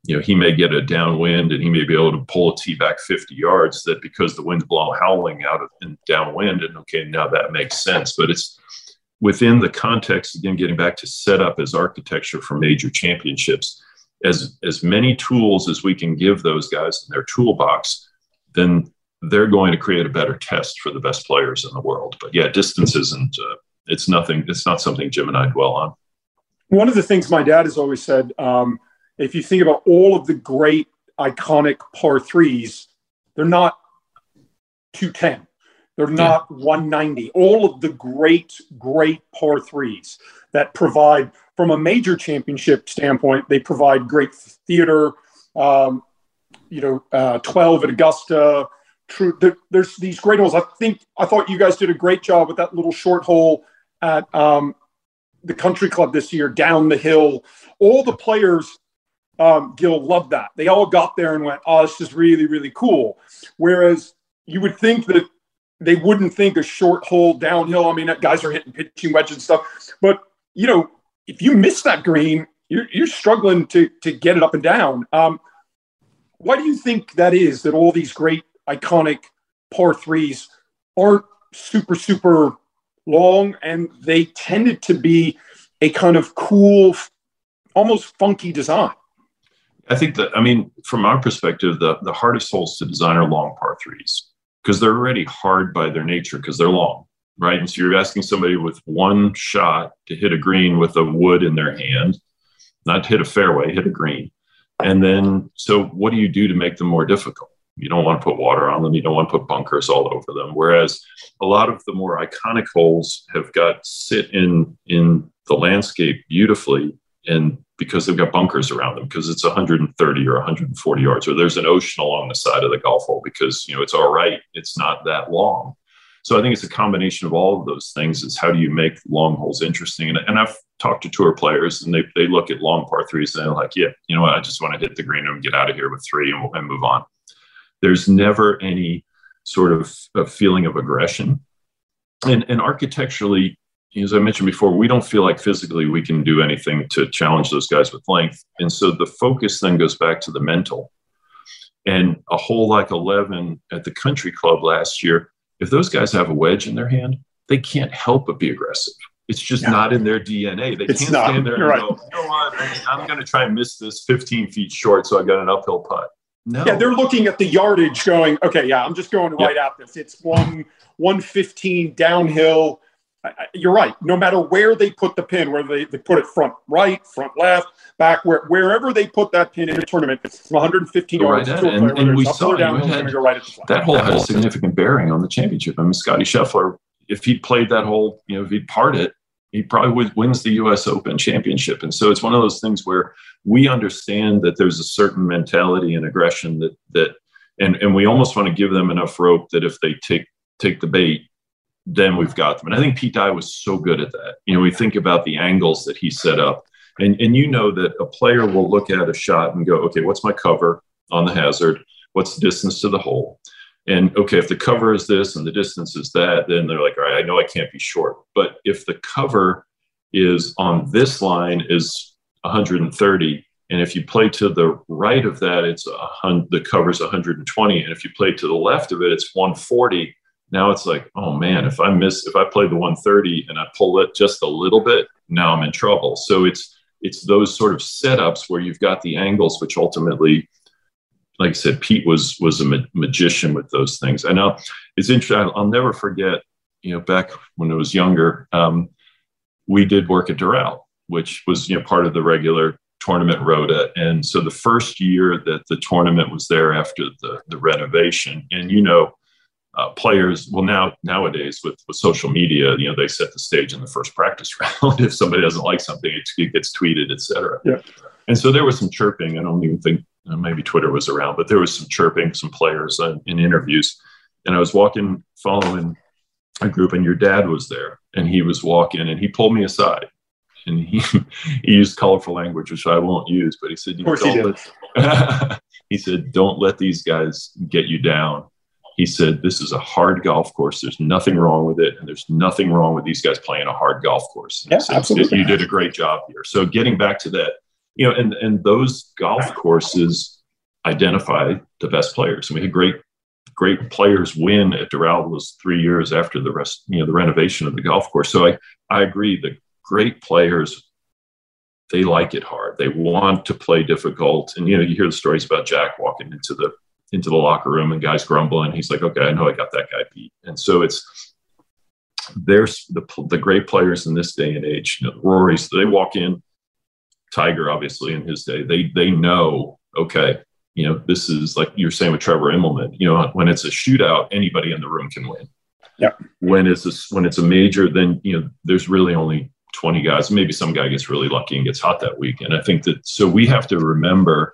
You know, he may get a downwind and he may be able to pull a tee back 50 yards that because the wind's blowing howling out of in downwind. And okay, now that makes sense. But it's within the context, again, getting back to setup as architecture for major championships, as, as many tools as we can give those guys in their toolbox, then they're going to create a better test for the best players in the world. But yeah, distance isn't, uh, it's nothing, it's not something Jim and I dwell on. One of the things my dad has always said um, if you think about all of the great iconic par threes, they're not 210. They're not yeah. 190. All of the great, great par threes that provide, from a major championship standpoint, they provide great theater. Um, you know, uh, 12 at Augusta, true. There, there's these great holes. I think I thought you guys did a great job with that little short hole at um, the country club this year down the hill. All the players, um, Gil, loved that. They all got there and went, "Oh, this is really really cool." Whereas you would think that they wouldn't think a short hole downhill. I mean, guys are hitting pitching wedges and stuff, but you know, if you miss that green, you're, you're struggling to to get it up and down. Um, why do you think that is? That all these great iconic par threes aren't super, super long, and they tended to be a kind of cool, almost funky design. I think that I mean, from our perspective, the the hardest holes to design are long par threes because they're already hard by their nature because they're long, right? And so you're asking somebody with one shot to hit a green with a wood in their hand, not to hit a fairway, hit a green. And then, so what do you do to make them more difficult? You don't want to put water on them. You don't want to put bunkers all over them. Whereas a lot of the more iconic holes have got sit in in the landscape beautifully, and because they've got bunkers around them, because it's 130 or 140 yards, or there's an ocean along the side of the golf hole, because you know it's all right. It's not that long. So I think it's a combination of all of those things. Is how do you make long holes interesting? And, and I've talked to tour players, and they they look at long par threes and they're like, yeah, you know what, I just want to hit the green and get out of here with three and, and move on there's never any sort of, feeling of aggression. And, and architecturally, as I mentioned before, we don't feel like physically we can do anything to challenge those guys with length. And so the focus then goes back to the mental. And a hole like 11 at the country club last year, if those guys have a wedge in their hand, they can't help but be aggressive. It's just yeah. not in their DNA. They it's can't not. stand there and right. go, you know what, I'm going to try and miss this 15 feet short, so I've got an uphill putt. No. Yeah, they're looking at the yardage, going, okay, yeah, I'm just going right at this. It's one one downhill. you're right. No matter where they put the pin, where they, they put it front right, front left, back, where, wherever they put that pin in the tournament, it's 115 yards. Right and, and we saw down, had, go right that hole had a significant bearing on the championship. I mean, Scotty Scheffler, if he played that hole, you know, if he'd part it, he probably wins the U.S. Open championship. And so it's one of those things where we understand that there's a certain mentality and aggression that that, and and we almost want to give them enough rope that if they take take the bait, then we've got them. And I think Pete Dye was so good at that. You know, we think about the angles that he set up, and and you know that a player will look at a shot and go, okay, what's my cover on the hazard? What's the distance to the hole? And okay, if the cover is this and the distance is that, then they're like, all right, I know I can't be short. But if the cover is on this line is 130, and if you play to the right of that, it's a hundred, the cover's 120, and if you play to the left of it, it's 140. Now it's like, oh man, if I miss, if I play the 130 and I pull it just a little bit, now I'm in trouble. So it's it's those sort of setups where you've got the angles, which ultimately like I said, Pete was was a ma- magician with those things. I know it's interesting. I'll, I'll, never forget. You know, back when I was younger, um, we did work at Doral, which was you know part of the regular tournament rota. And so the first year that the tournament was there after the the renovation, and you know. Uh, players well now nowadays with, with social media you know they set the stage in the first practice round if somebody doesn't like something it, it gets tweeted etc yeah. and so there was some chirping i don't even think uh, maybe Twitter was around, but there was some chirping, some players uh, in interviews. And I was walking, following a group, and your dad was there, and he was walking, and he pulled me aside, and he he used colorful language, which I won't use, but he said, "Of course he did." Let, he said, "Don't let these guys get you down." He said, "This is a hard golf course. There's nothing wrong with it, and there's nothing wrong with these guys playing a hard golf course." Yeah, absolutely. You did a great job here. So getting back to that, you know, and and those golf courses identify the best players. And we had great great players win at Doral was three years after the rest, you know, the renovation of the golf course. So I I agree. The great players they like it hard. They want to play difficult. And you know, you hear the stories about Jack walking into the into the locker room and guys grumbling. He's like, okay, I know I got that guy beat. And so it's there's the the great players in this day and age. You know, Rory's they walk in Tiger, obviously, in his day, they they know, okay, you know, this is like you're saying with Trevor Immelman, you know, when it's a shootout, anybody in the room can win. Yeah. When it's a, when it's a major, then you know, there's really only 20 guys. Maybe some guy gets really lucky and gets hot that week. And I think that so we have to remember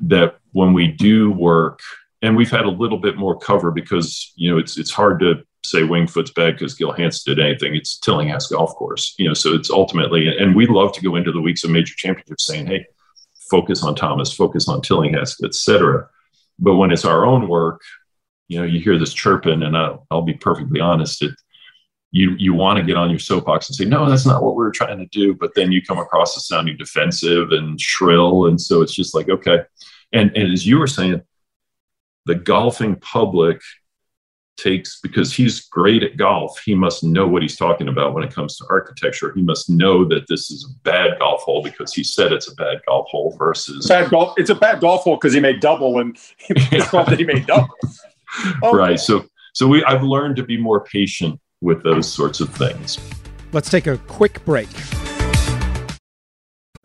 that when we do work, and we've had a little bit more cover because you know it's it's hard to say Winged Foot's bad because Gil Hanse did anything. It's Tillinghast Golf Course, you know. So it's ultimately, and we love to go into the weeks of major championships saying, "Hey, focus on Thomas, focus on Tillinghast, etc." But when it's our own work, you know, you hear this chirping, and I'll, I'll be perfectly honest, it you you want to get on your soapbox and say, "No, that's not what we we're trying to do," but then you come across as sounding defensive and shrill, and so it's just like, okay. And and as you were saying, the golfing public takes because he's great at golf. He must know what he's talking about when it comes to architecture. He must know that this is a bad golf hole because he said it's a bad golf hole versus bad golf. It's a bad golf hole because he made double and it's not that he made double. Oh. Right. So so we I've learned to be more patient with those sorts of things. Let's take a quick break.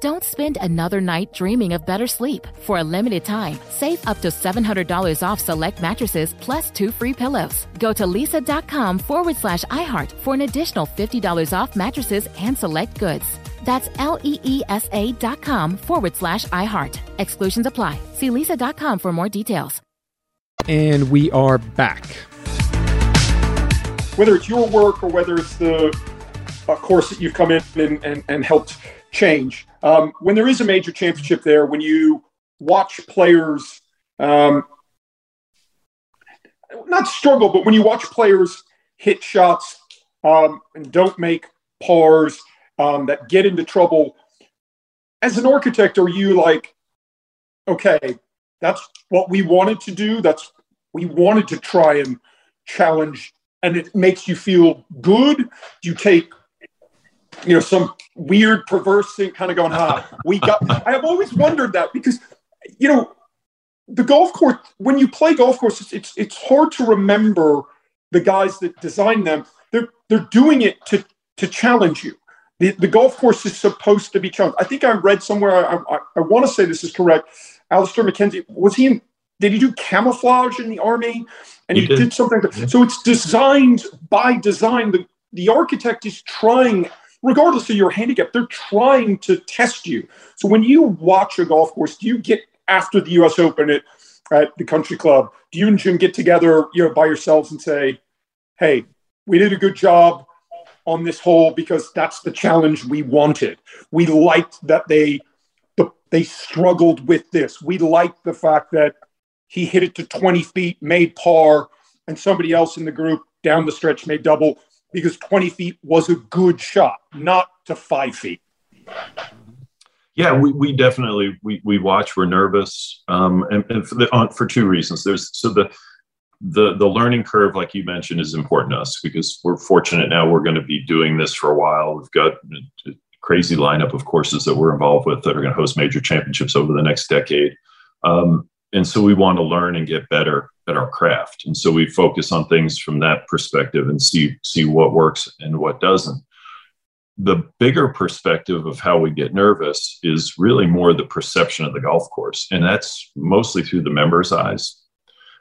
Don't spend another night dreaming of better sleep. For a limited time, save up to $700 off select mattresses plus two free pillows. Go to leesa.com forward slash iHeart for an additional $50 off mattresses and select goods. That's L E E S A dot com forward slash iHeart. Exclusions apply. See leesa.com for more details. And we are back. Whether it's your work or whether it's the uh, course that you've come in and, and, and helped change, um, when there is a major championship there, when you watch players um, not struggle, but when you watch players hit shots um, and don't make pars um, that get into trouble, as an architect, are you like, okay, that's what we wanted to do. That's we wanted to try and challenge, and it makes you feel good. Do you take you know, some weird, perverse thing kind of going, ah, we got. I have always wondered that because, you know, the golf course, when you play golf courses, it's, it's hard to remember the guys that design them. They're, they're doing it to, to challenge you. The, the golf course is supposed to be challenged. I think I read somewhere, I, I, I want to say this is correct. Alister MacKenzie, was he in, did he do camouflage in the army? And he, he did. did. something. yeah. So it's designed by design. The, the architect is trying regardless of your handicap, they're trying to test you. So when you watch a golf course, do you get after the U.S. Open at, at the country club? Do you and Jim get together, you know, by yourselves and say, "Hey, we did a good job on this hole because that's the challenge we wanted. We liked that they they struggled with this. We liked the fact that he hit it to 20 feet, made par, and somebody else in the group down the stretch made double because 20 feet was a good shot, not to five feet. Yeah, we, we definitely we, we watch. We're nervous, um, and, and for, the, on, for two reasons. There's so the the the learning curve, like you mentioned, is important to us because we're fortunate now. We're going to be doing this for a while. We've got a crazy lineup of courses that we're involved with that are going to host major championships over the next decade. Um, and so we want to learn and get better at our craft. And so we focus on things from that perspective and see see what works and what doesn't. The bigger perspective of how we get nervous is really more the perception of the golf course. And that's mostly through the members eyes.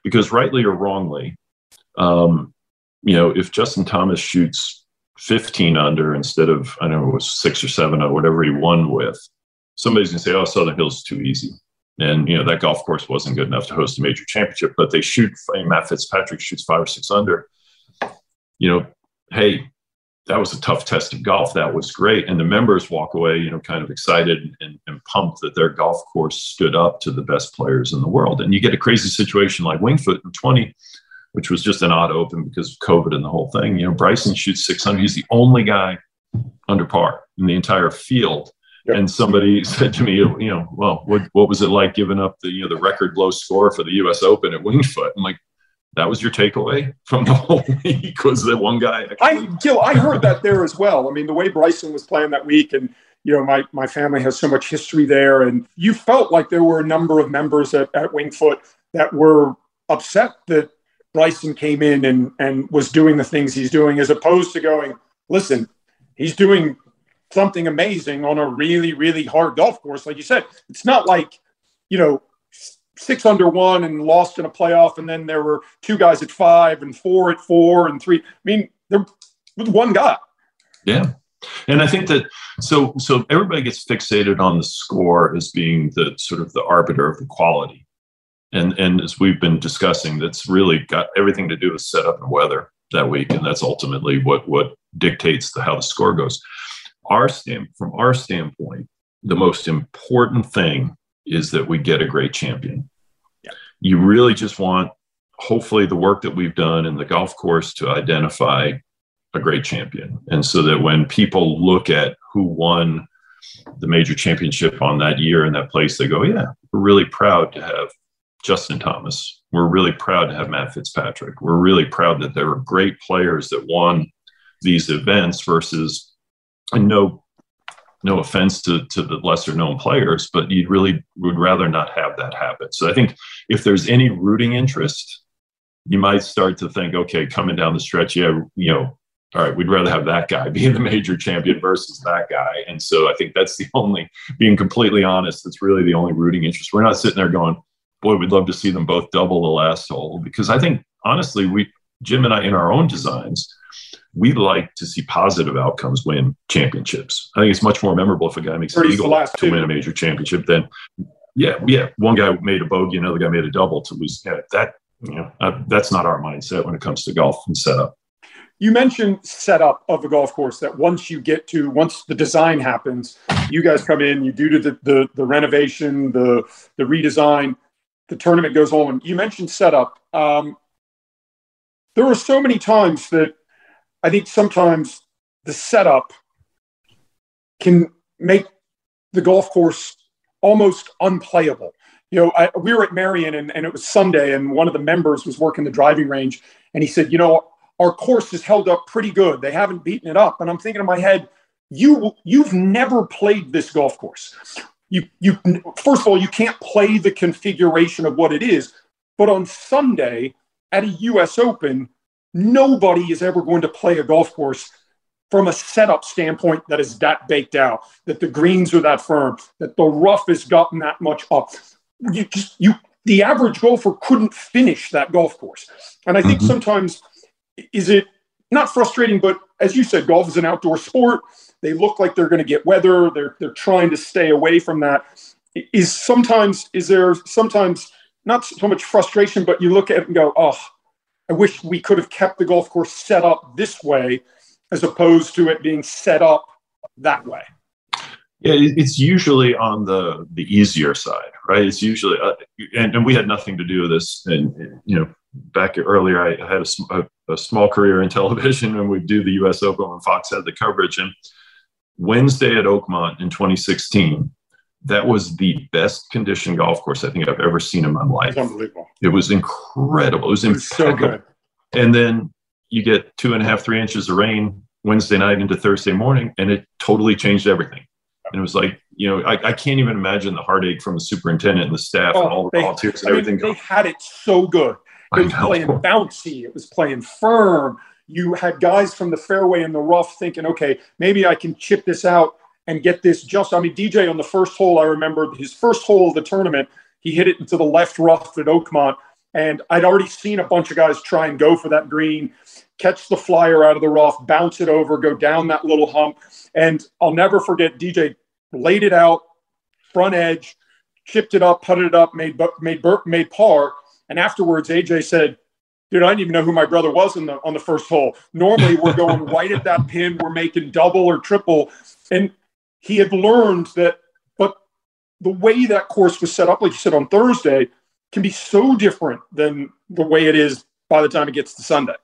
Because rightly or wrongly um, you know if justin thomas shoots 15 under instead of i don't know it was six or seven or whatever he won with somebody's to say oh southern hills is too easy and you know that golf course wasn't good enough to host a major championship, but they shoot. Matt Fitzpatrick shoots five or six under. You know, hey, that was a tough test of golf. That was great. And the members walk away, you know, kind of excited and, and, pumped that their golf course stood up to the best players in the world. And you get a crazy situation like Winged Foot in 20, which was just an odd open because of COVID and the whole thing. You know, Bryson shoots 600. He's the only guy under par in the entire field. Yep. And somebody said to me, you know, well, what, what was it like giving up the, you know, the record low score for the U.S. Open at Winged Foot? I'm like, that was your takeaway from the whole week was that one guy. Actually- I, Gil, I heard that there as well. I mean, the way Bryson was playing that week, and you know, my my family has so much history there, and you felt like there were a number of members at, at Winged Foot that were upset that Bryson came in and and was doing the things he's doing, as opposed to going, listen, he's doing something amazing on a really really hard golf course. Like you said, it's not like you know six under one and lost in a playoff, and then there were two guys at five and four at four and three. I mean, there was one guy. Yeah. And I think that so so everybody gets fixated on the score as being the sort of the arbiter of the quality. And and as we've been discussing, that's really got everything to do with setup and weather that week. And that's ultimately what what dictates the, how the score goes. Our stand from our standpoint, the most important thing is that we get a great champion. Yeah. You really just want, hopefully, the work that we've done in the golf course to identify a great champion. And so that when people look at who won the major championship on that year in that place, they go, yeah, we're really proud to have Justin Thomas. We're really proud to have Matt Fitzpatrick. We're really proud that there were great players that won these events versus, and no no offense to, to the lesser known players, but you'd really would rather not have that happen. So I think if there's any rooting interest, you might start to think, okay, coming down the stretch, yeah, you know, all right, we'd rather have that guy be the major champion versus that guy. And so I think that's the only, being completely honest, that's really the only rooting interest. We're not sitting there going, boy, we'd love to see them both double the last hole. Because I think, honestly, we, Jim and I, in our own designs, we like to see positive outcomes win championships. I think it's much more memorable if a guy makes an eagle to two. win a major championship than, yeah, yeah, one guy made a bogey, another guy made a double to lose. Yeah, that, you know, uh, that's not our mindset when it comes to golf and setup. You mentioned setup of a golf course that once you get to once the design happens, you guys come in, you do the the, the renovation, the the redesign, the tournament goes on. You mentioned setup. Um, there were so many times that I think sometimes the setup can make the golf course almost unplayable. You know, I, we were at Merion and, and it was Sunday, and one of the members was working the driving range, and he said, "You know, our course has held up pretty good. They haven't beaten it up." And I'm thinking in my head, "You you've never played this golf course. You you first of all, you can't play the configuration of what it is, but on Sunday at a U.S. Open." Nobody is ever going to play a golf course from a setup standpoint that is that baked out, that the greens are that firm, that the rough has gotten that much up. You just you the average golfer couldn't finish that golf course. And I think mm-hmm. sometimes is it not frustrating, but as you said, golf is an outdoor sport. They look like they're going to get weather. They're they're trying to stay away from that. Is sometimes is there sometimes not so much frustration, but you look at it and go, oh, I wish we could have kept the golf course set up this way as opposed to it being set up that way. Yeah, it's usually on the the easier side, right? It's usually, uh, and, and we had nothing to do with this. And you know, back earlier, I had a, a, a small career in television, and we'd do the U.S. Open when Fox had the coverage. And Wednesday at Oakmont in 2016, that was the best conditioned golf course I think I've ever seen in my life. unbelievable. It was incredible. It was, it was so good. And then you get two and a half, three inches of rain Wednesday night into Thursday morning, and it totally changed everything. And it was like, you know, I, I can't even imagine the heartache from the superintendent and the staff oh, and all the they, volunteers and everything. Mean, they had it so good. It was playing bouncy. It was playing firm. You had guys from the fairway in the rough thinking, okay, maybe I can chip this out and get this just. I mean, DJ on the first hole, I remember his first hole of the tournament, he hit it into the left rough at Oakmont. And I'd already seen a bunch of guys try and go for that green, catch the flyer out of the rough, bounce it over, go down that little hump. And I'll never forget DJ laid it out, front edge, chipped it up, putted it up, made made made par. And afterwards, AJ said, dude, I didn't even know who my brother was in the, on the first hole. Normally, we're going right at that pin, we're making double or triple. And he had learned that, but the way that course was set up, like you said on Thursday, can be so different than the way it is by the time it gets to Sunday.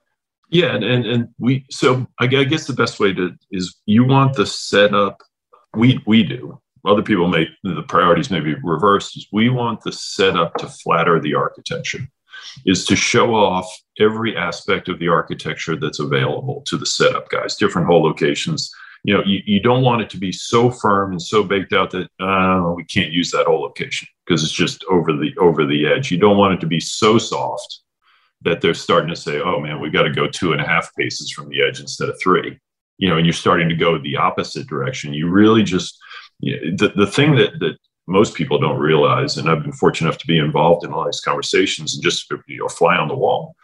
Yeah, and, and, and we so I guess the best way to is you want the setup. We we do. Other people may the priorities may be reversed. Is we want the setup to flatter the architecture, is to show off every aspect of the architecture that's available to the setup guys. Different hole locations. You know, you, you don't want it to be so firm and so baked out that uh, we can't use that hole location because it's just over the over the edge. You don't want it to be so soft that they're starting to say, oh man, we got to go two and a half paces from the edge instead of three. You know, and you're starting to go the opposite direction. You really just, you know, the, the thing that, that most people don't realize, and I've been fortunate enough to be involved in all these conversations and just, you know, fly on the wall,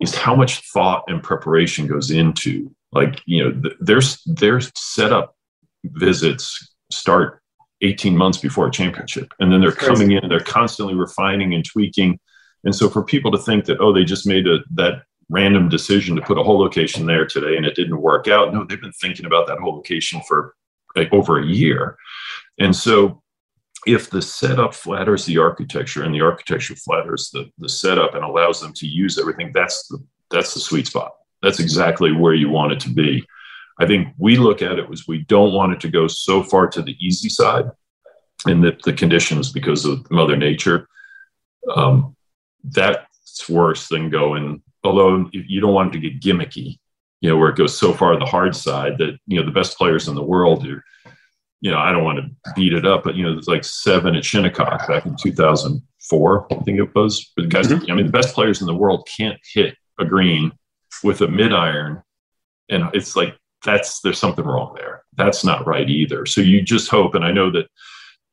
is how much thought and preparation goes into like, you know, th- there's, their setup visits start 18 months before a championship. And then they're coming in, they're constantly refining and tweaking and so for people to think that, oh, they just made a, that random decision to put a whole location there today and it didn't work out. No, they've been thinking about that whole location for like over a year. And so if the setup flatters the architecture and the architecture flatters the, the setup and allows them to use everything, that's the that's the sweet spot. That's exactly where you want it to be. I think we look at it as we don't want it to go so far to the easy side and that the conditions because of mother nature um, that's worse than going although you don't want it to get gimmicky you know where it goes so far the hard side that you know the best players in the world are you know i don't want to beat it up but you know there's like seven at shinnecock back in 2004 i think it was but guys mm-hmm. i mean the best players in the world can't hit a green with a mid iron and it's like that's there's something wrong there that's not right either so you just hope and i know that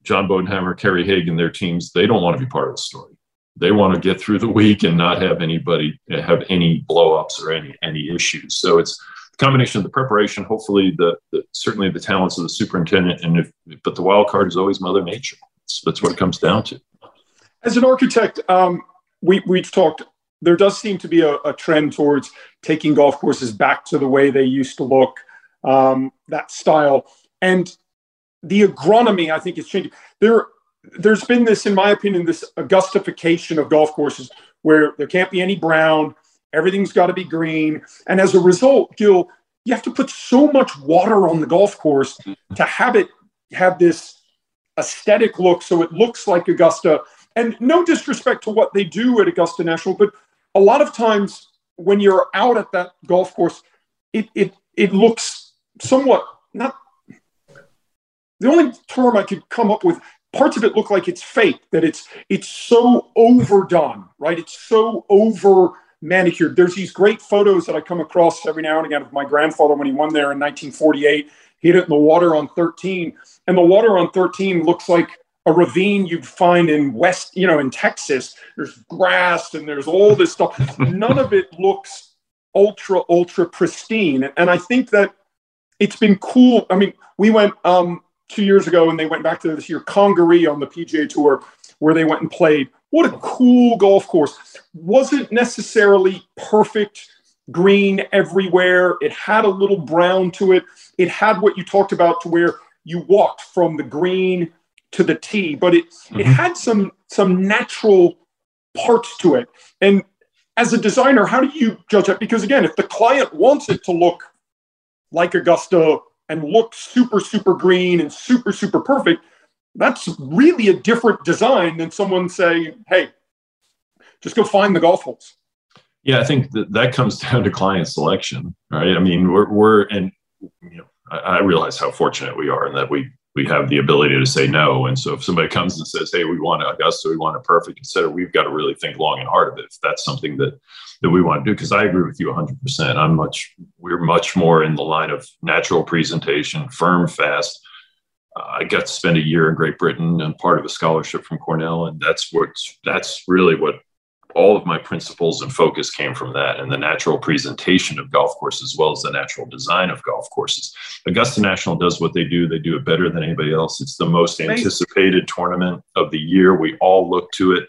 john bodenhamer kerry haigh their teams they don't want to be part of the story they want to get through the week and not have anybody have any blowups or any any issues. So it's a combination of the preparation, hopefully the, the certainly the talents of the superintendent, and if but the wild card is always Mother Nature. That's, that's what it comes down to. As an architect, um, we we've talked. There does seem to be a, a, trend towards taking golf courses back to the way they used to look, um, that style, and the agronomy. I think is changing. There there's been this, in my opinion, this Augustification of golf courses where there can't be any brown, everything's got to be green. And as a result, Gil, you have to put so much water on the golf course to have it have this aesthetic look so it looks like Augusta. And no disrespect to what they do at Augusta National, but a lot of times when you're out at that golf course, it it it looks somewhat not the only term I could come up with parts of it look like it's fake that it's it's so overdone right? It's so over manicured. There's these great photos that i come across every now and again of my grandfather when he won there in 1948 he hit it in the water on 13 and the water on 13 looks like a ravine you'd find in west you know in texas there's grass and there's all this stuff none of it looks ultra ultra pristine and i think that it's been cool i mean we went um two years ago, and they went back to this year Congaree on the PGA Tour, where they went and played. What a cool golf course! Wasn't necessarily perfect green everywhere. It had a little brown to it. It had what you talked about to where you walked from the green to the tee, but it mm-hmm. it had some some natural parts to it. And as a designer, how do you judge that? Because again, if the client wants it to look like Augusta and look super, super green and super, super perfect, that's really a different design than someone saying, hey, just go find the golf holes. Yeah, I think that, that comes down to client selection, right? I mean, we're, we're and you know, I, I realize how fortunate we are and that we we have the ability to say no. And so if somebody comes and says, "Hey, we want Augusta, we want a perfect," etc., we've got to really think long and hard of it. If that's something that that we want to do, because I agree with you 100. percent I'm much we're much more in the line of natural presentation, firm, fast. Uh, I got to spend a year in Great Britain and part of a scholarship from Cornell, and that's what that's really what all of my principles and focus came from that and the natural presentation of golf courses as well as the natural design of golf courses. Augusta National does what they do. They do it better than anybody else. It's the most anticipated tournament of the year. We all look to it.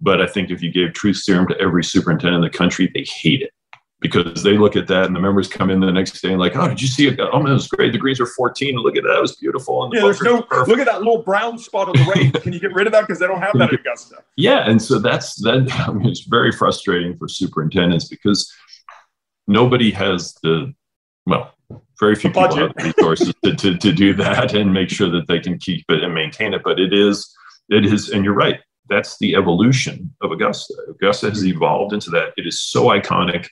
But I think if you gave truth serum to every superintendent in the country, they hate it because they look at that and the members come in the next day and like, oh, did you see it? Oh, man, it was great. The greens are 14. Look at that. It was beautiful. And the yeah, there's no, look at that little brown spot on the range. Can you get rid of that? Because they don't have that at Augusta. Yeah. And so that's, that, I mean, it's very frustrating for superintendents because nobody has the, well, very few people have the resources to, to, to do that and make sure that they can keep it and maintain it. But it is, it is, and you're right. That's the evolution of Augusta. Augusta has evolved into that. It is so iconic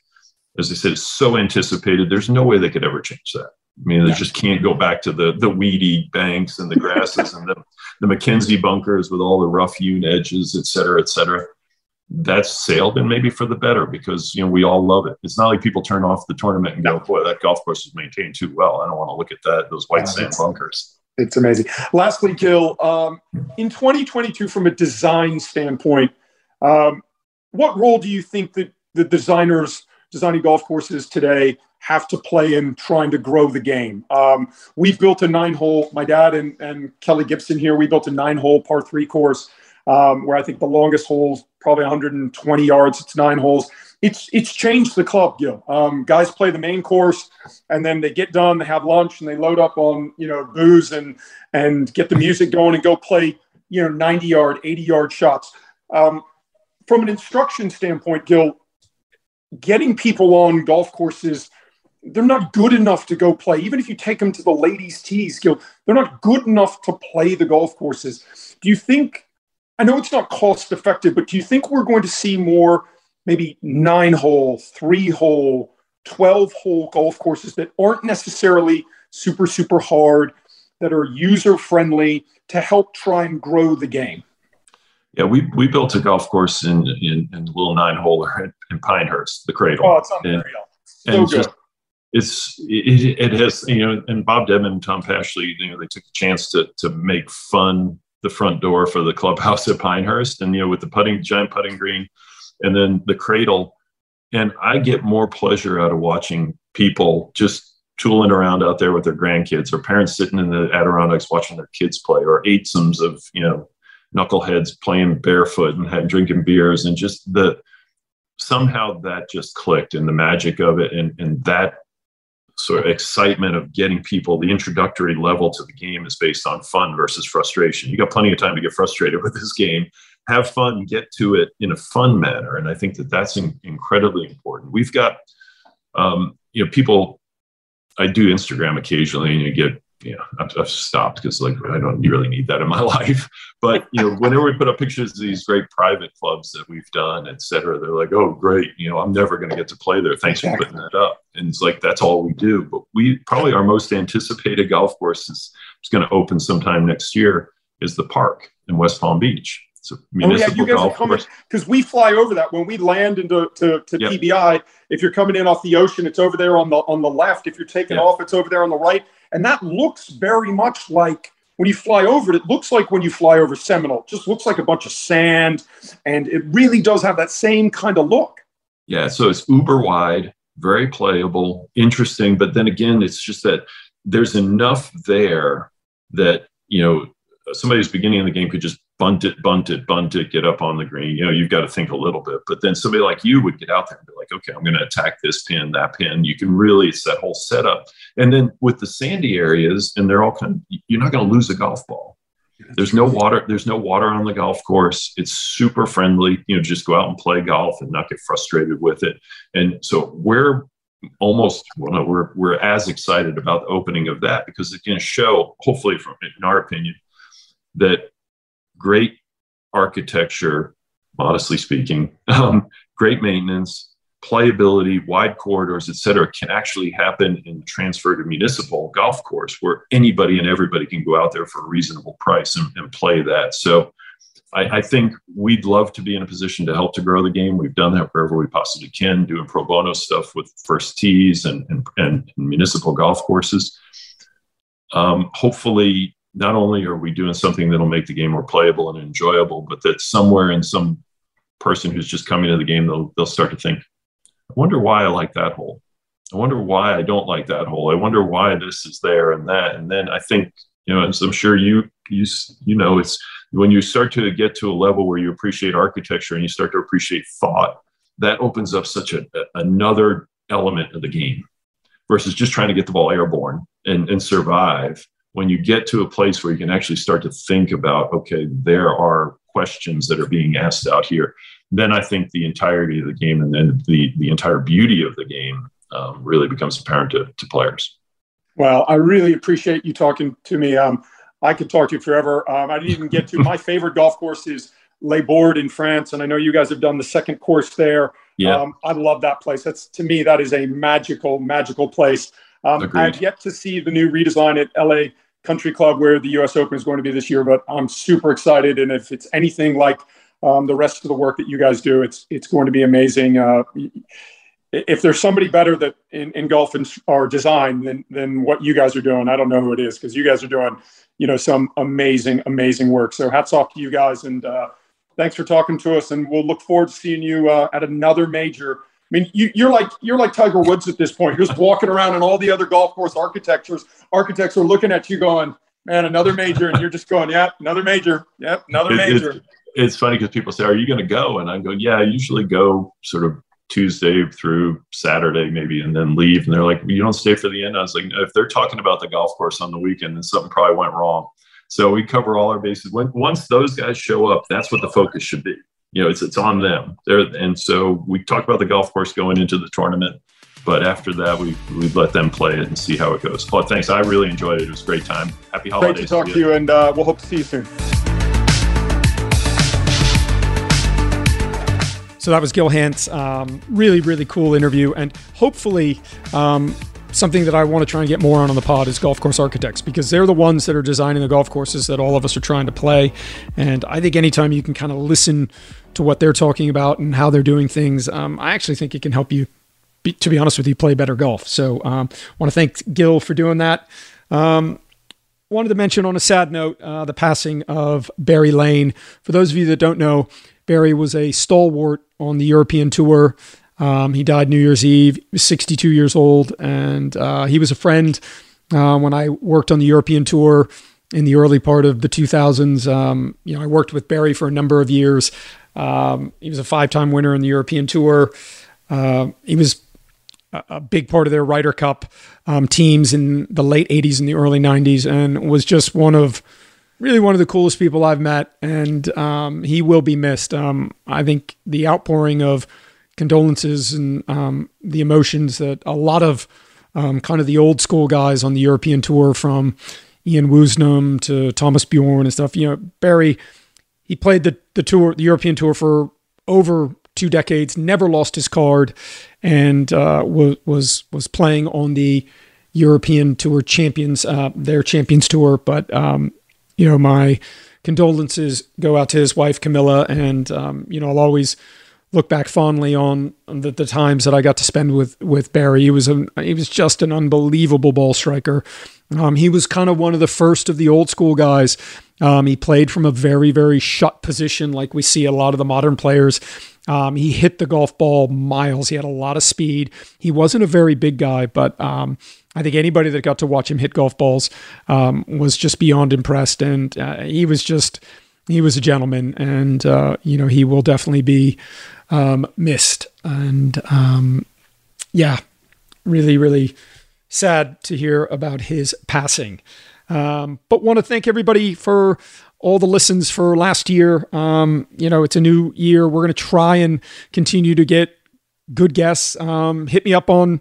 as I said, it's so anticipated. There's no way they could ever change that. I mean, they yeah. just can't go back to the the weedy banks and the grasses and the, the MacKenzie bunkers with all the rough hewn edges, et cetera, et cetera. That's sailed and maybe for the better because you know we all love it. It's not like people turn off the tournament and go, "Boy, that golf course is maintained too well." I don't want to look at that those white yeah, sand bunkers. It's amazing. Lastly, Gil, um, in 2022, from a design standpoint, um, what role do you think that the designers designing golf courses today have to play in trying to grow the game. Um, we've built a nine hole, my dad and, and Kelly Gibson here, we built a nine hole par three course um, where I think the longest hole's probably 120 yards. It's nine holes. It's, it's changed the club, Gil. Um, guys play the main course and then they get done, they have lunch and they load up on, you know, booze and, and get the music going and go play, you know, 90 yard, 80 yard shots. Um, from an instruction standpoint, Gil, getting people on golf courses they're not good enough to go play. Even if you take them to the ladies' tees, they're not good enough to play the golf courses. Do you think? I know it's not cost effective, but do you think we're going to see more, maybe nine hole, three hole, twelve hole golf courses that aren't necessarily super super hard, that are user friendly to help try and grow the game? Yeah, we, we built a golf course in in, in little nine holer in, in, Pinehurst, the Cradle. Oh, it's unreal. And, and. Just, it's it, it, has you know, and Bob Dedman and Tom Pashley, you know, they took a chance to to make fun the front door for the clubhouse at Pinehurst, and you know, with the putting giant putting green, and then the Cradle, and I get more pleasure out of watching people just tooling around out there with their grandkids or parents sitting in the Adirondacks watching their kids play or eightsums of you know knuckleheads playing barefoot and had, drinking beers and just the somehow that just clicked and the magic of it and, and that sort of excitement of getting people the introductory level to the game is based on fun versus frustration. You got plenty of time to get frustrated with this game. Have fun get to it in a fun manner. And i think that that's in, incredibly important. We've got um, you know people i do instagram occasionally and you get you know, I've, I've stopped because like I don't really need that in my life. But you know, whenever we put up pictures of these great private clubs that we've done, et cetera, they're like, "Oh, great! You know, I'm never going to get to play there. Thanks exactly. for putting that up." And it's like that's all we do. But we probably our most anticipated golf course is, is going to open sometime next year. Is the park in West Palm Beach. It's a municipal oh, yeah, you guys golf are coming because we fly over that when we land into to, to yep. PBI. If you're coming in off the ocean, it's over there on the on the left. If you're taking yep. off, it's over there on the right. And that looks very much like when you fly over it, it looks like when you fly over Seminole. It just looks like a bunch of sand. And it really does have that same kind of look. Yeah. So it's uber wide, very playable, interesting. But then again, it's just that there's enough there that, you know, somebody who's beginning in the game could just bunt it, bunt it, bunt it, get up on the green. You know, you've got to think a little bit. But then somebody like you would get out there and be like, okay, I'm going to attack this pin, that pin. You can really, it's that whole setup. And then with the sandy areas, and they're all kind of, you're not going to lose a golf ball. There's no water. There's no water on the golf course. It's super friendly. You know, just go out and play golf and not get frustrated with it. And so we're almost well, no, we're we're as excited about the opening of that because it's going to show, hopefully, from in our opinion, that great architecture, modestly speaking, um, great maintenance, playability, wide corridors, et cetera, can actually happen in transfer to municipal golf course where anybody and everybody can go out there for a reasonable price and, and play that. So I, I, think we'd love to be in a position to help to grow the game. We've done that wherever we possibly can, doing pro bono stuff with first tees and, and, and municipal golf courses. Um, hopefully, not only are we doing something that'll make the game more playable and enjoyable, but that somewhere in some person who's just coming to the game, they'll, they'll start to think, I wonder why I like that hole. I wonder why I don't like that hole. I wonder why this is there and that. And then I think You know, as I'm sure you you you know, it's when you start to get to a level where you appreciate architecture and you start to appreciate thought, that opens up such a, another element of the game versus just trying to get the ball airborne and, and survive. When you get to a place where you can actually start to think about, okay, there are questions that are being asked out here, then I think the entirety of the game and then the, the entire beauty of the game um, really becomes apparent to, to players. Well, I really appreciate you talking to me. Um, I could talk to you forever. Um, I didn't even get to my favorite golf course is Les Bordes in France, and I know you guys have done the second course there. Yeah, um, I love that place. That's to me that is a magical, magical place. Um, I've yet to see the new redesign at LA Country Club where the U.S. Open is going to be this year, but I'm super excited. And if it's anything like um, the rest of the work that you guys do, it's it's going to be amazing. Uh, if there's somebody better that in, in golf and, or design than than what you guys are doing, I don't know who it is because you guys are doing you know some amazing amazing work. So hats off to you guys and uh, thanks for talking to us. And we'll look forward to seeing you uh, at another major. I mean, you, are like you're like Tiger Woods at this point. You're just walking around, and all the other golf course architectures architects are looking at you, going, "Man, another major," and you're just going, "Yep, yeah, another major. Yep, another major." It, it, it's funny because people say, "Are you going to go?" And I'm going, "Yeah, I usually go sort of Tuesday through Saturday, maybe, and then leave." And they're like, "You don't stay for the end." I was like, "If they're talking about the golf course on the weekend, then something probably went wrong." So we cover all our bases. When, once those guys show up, that's what the focus should be. You know, it's it's on them. There, and so we talked about the golf course going into the tournament, but after that, we we let them play it and see how it goes. But thanks, I really enjoyed it. It was a great time. Happy holidays. Great to talk to you, and uh, we'll hope to see you soon. So that was Gil Hanse. Um, really, really cool interview, and hopefully, um, something that I want to try and get more on on the pod is golf course architects because they're the ones that are designing the golf courses that all of us are trying to play. And I think anytime you can kind of listen to what they're talking about and how they're doing things, um, I actually think it can help you. Be, to be honest with you, play better golf. So, um, want to thank Gil for doing that. Um, wanted to mention on a sad note uh, the passing of Barry Lane. For those of you that don't know, Barry was a stalwart on the European tour. Um, he died New Year's Eve. 62 years old, and uh, he was a friend uh, when I worked on the European tour in the early part of the 2000s. Um, you know, I worked with Barry for a number of years. Um, he was a five-time winner in the European tour. Uh, he was a, a, big part of their Ryder Cup um, teams in the late 80s and the early 90s, and was just one of really one of the coolest people I've met, and um, he will be missed. Um, I think the outpouring of condolences and um, the emotions that a lot of um, kind of the old school guys on the European tour, from Ian Woosnam to Thomas Bjorn and stuff. You know, Barry, he played the the tour, the European tour for over two decades, never lost his card, and uh, was was was playing on the European Tour Champions, uh, their Champions Tour, but um, you know, my condolences go out to his wife Camilla, and um, you know, I'll always look back fondly on the, the, times that I got to spend with with Barry. He was a he was just an unbelievable ball striker. Um, he was kind of one of the first of the old school guys. Um, he played from a very very shut position, like we see a lot of the modern players. Um, he hit the golf ball miles. He had a lot of speed. He wasn't a very big guy, but um, I think anybody that got to watch him hit golf balls um, was just beyond impressed. And uh, he was just, he was a gentleman. And, uh, you know, he will definitely be um, missed. And um, yeah, really, really sad to hear about his passing. Um, but want to thank everybody for all the listens for last year. Um, you know, it's a new year. We're going to try and continue to get good guests. Um, hit me up on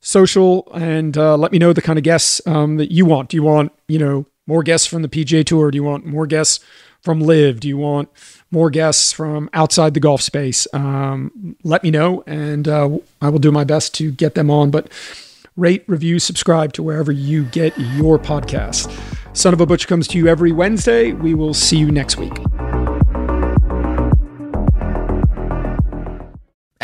social and uh, let me know the kind of guests um, that you want. Do you want, you know, more guests from the PGA Tour? Do you want more guests from LIV? Do you want more guests from outside the golf space? Um, let me know, and uh, I will do my best to get them on. But rate, review, subscribe to wherever you get your podcast. Son of a Butch comes to you every Wednesday. We will see you next week.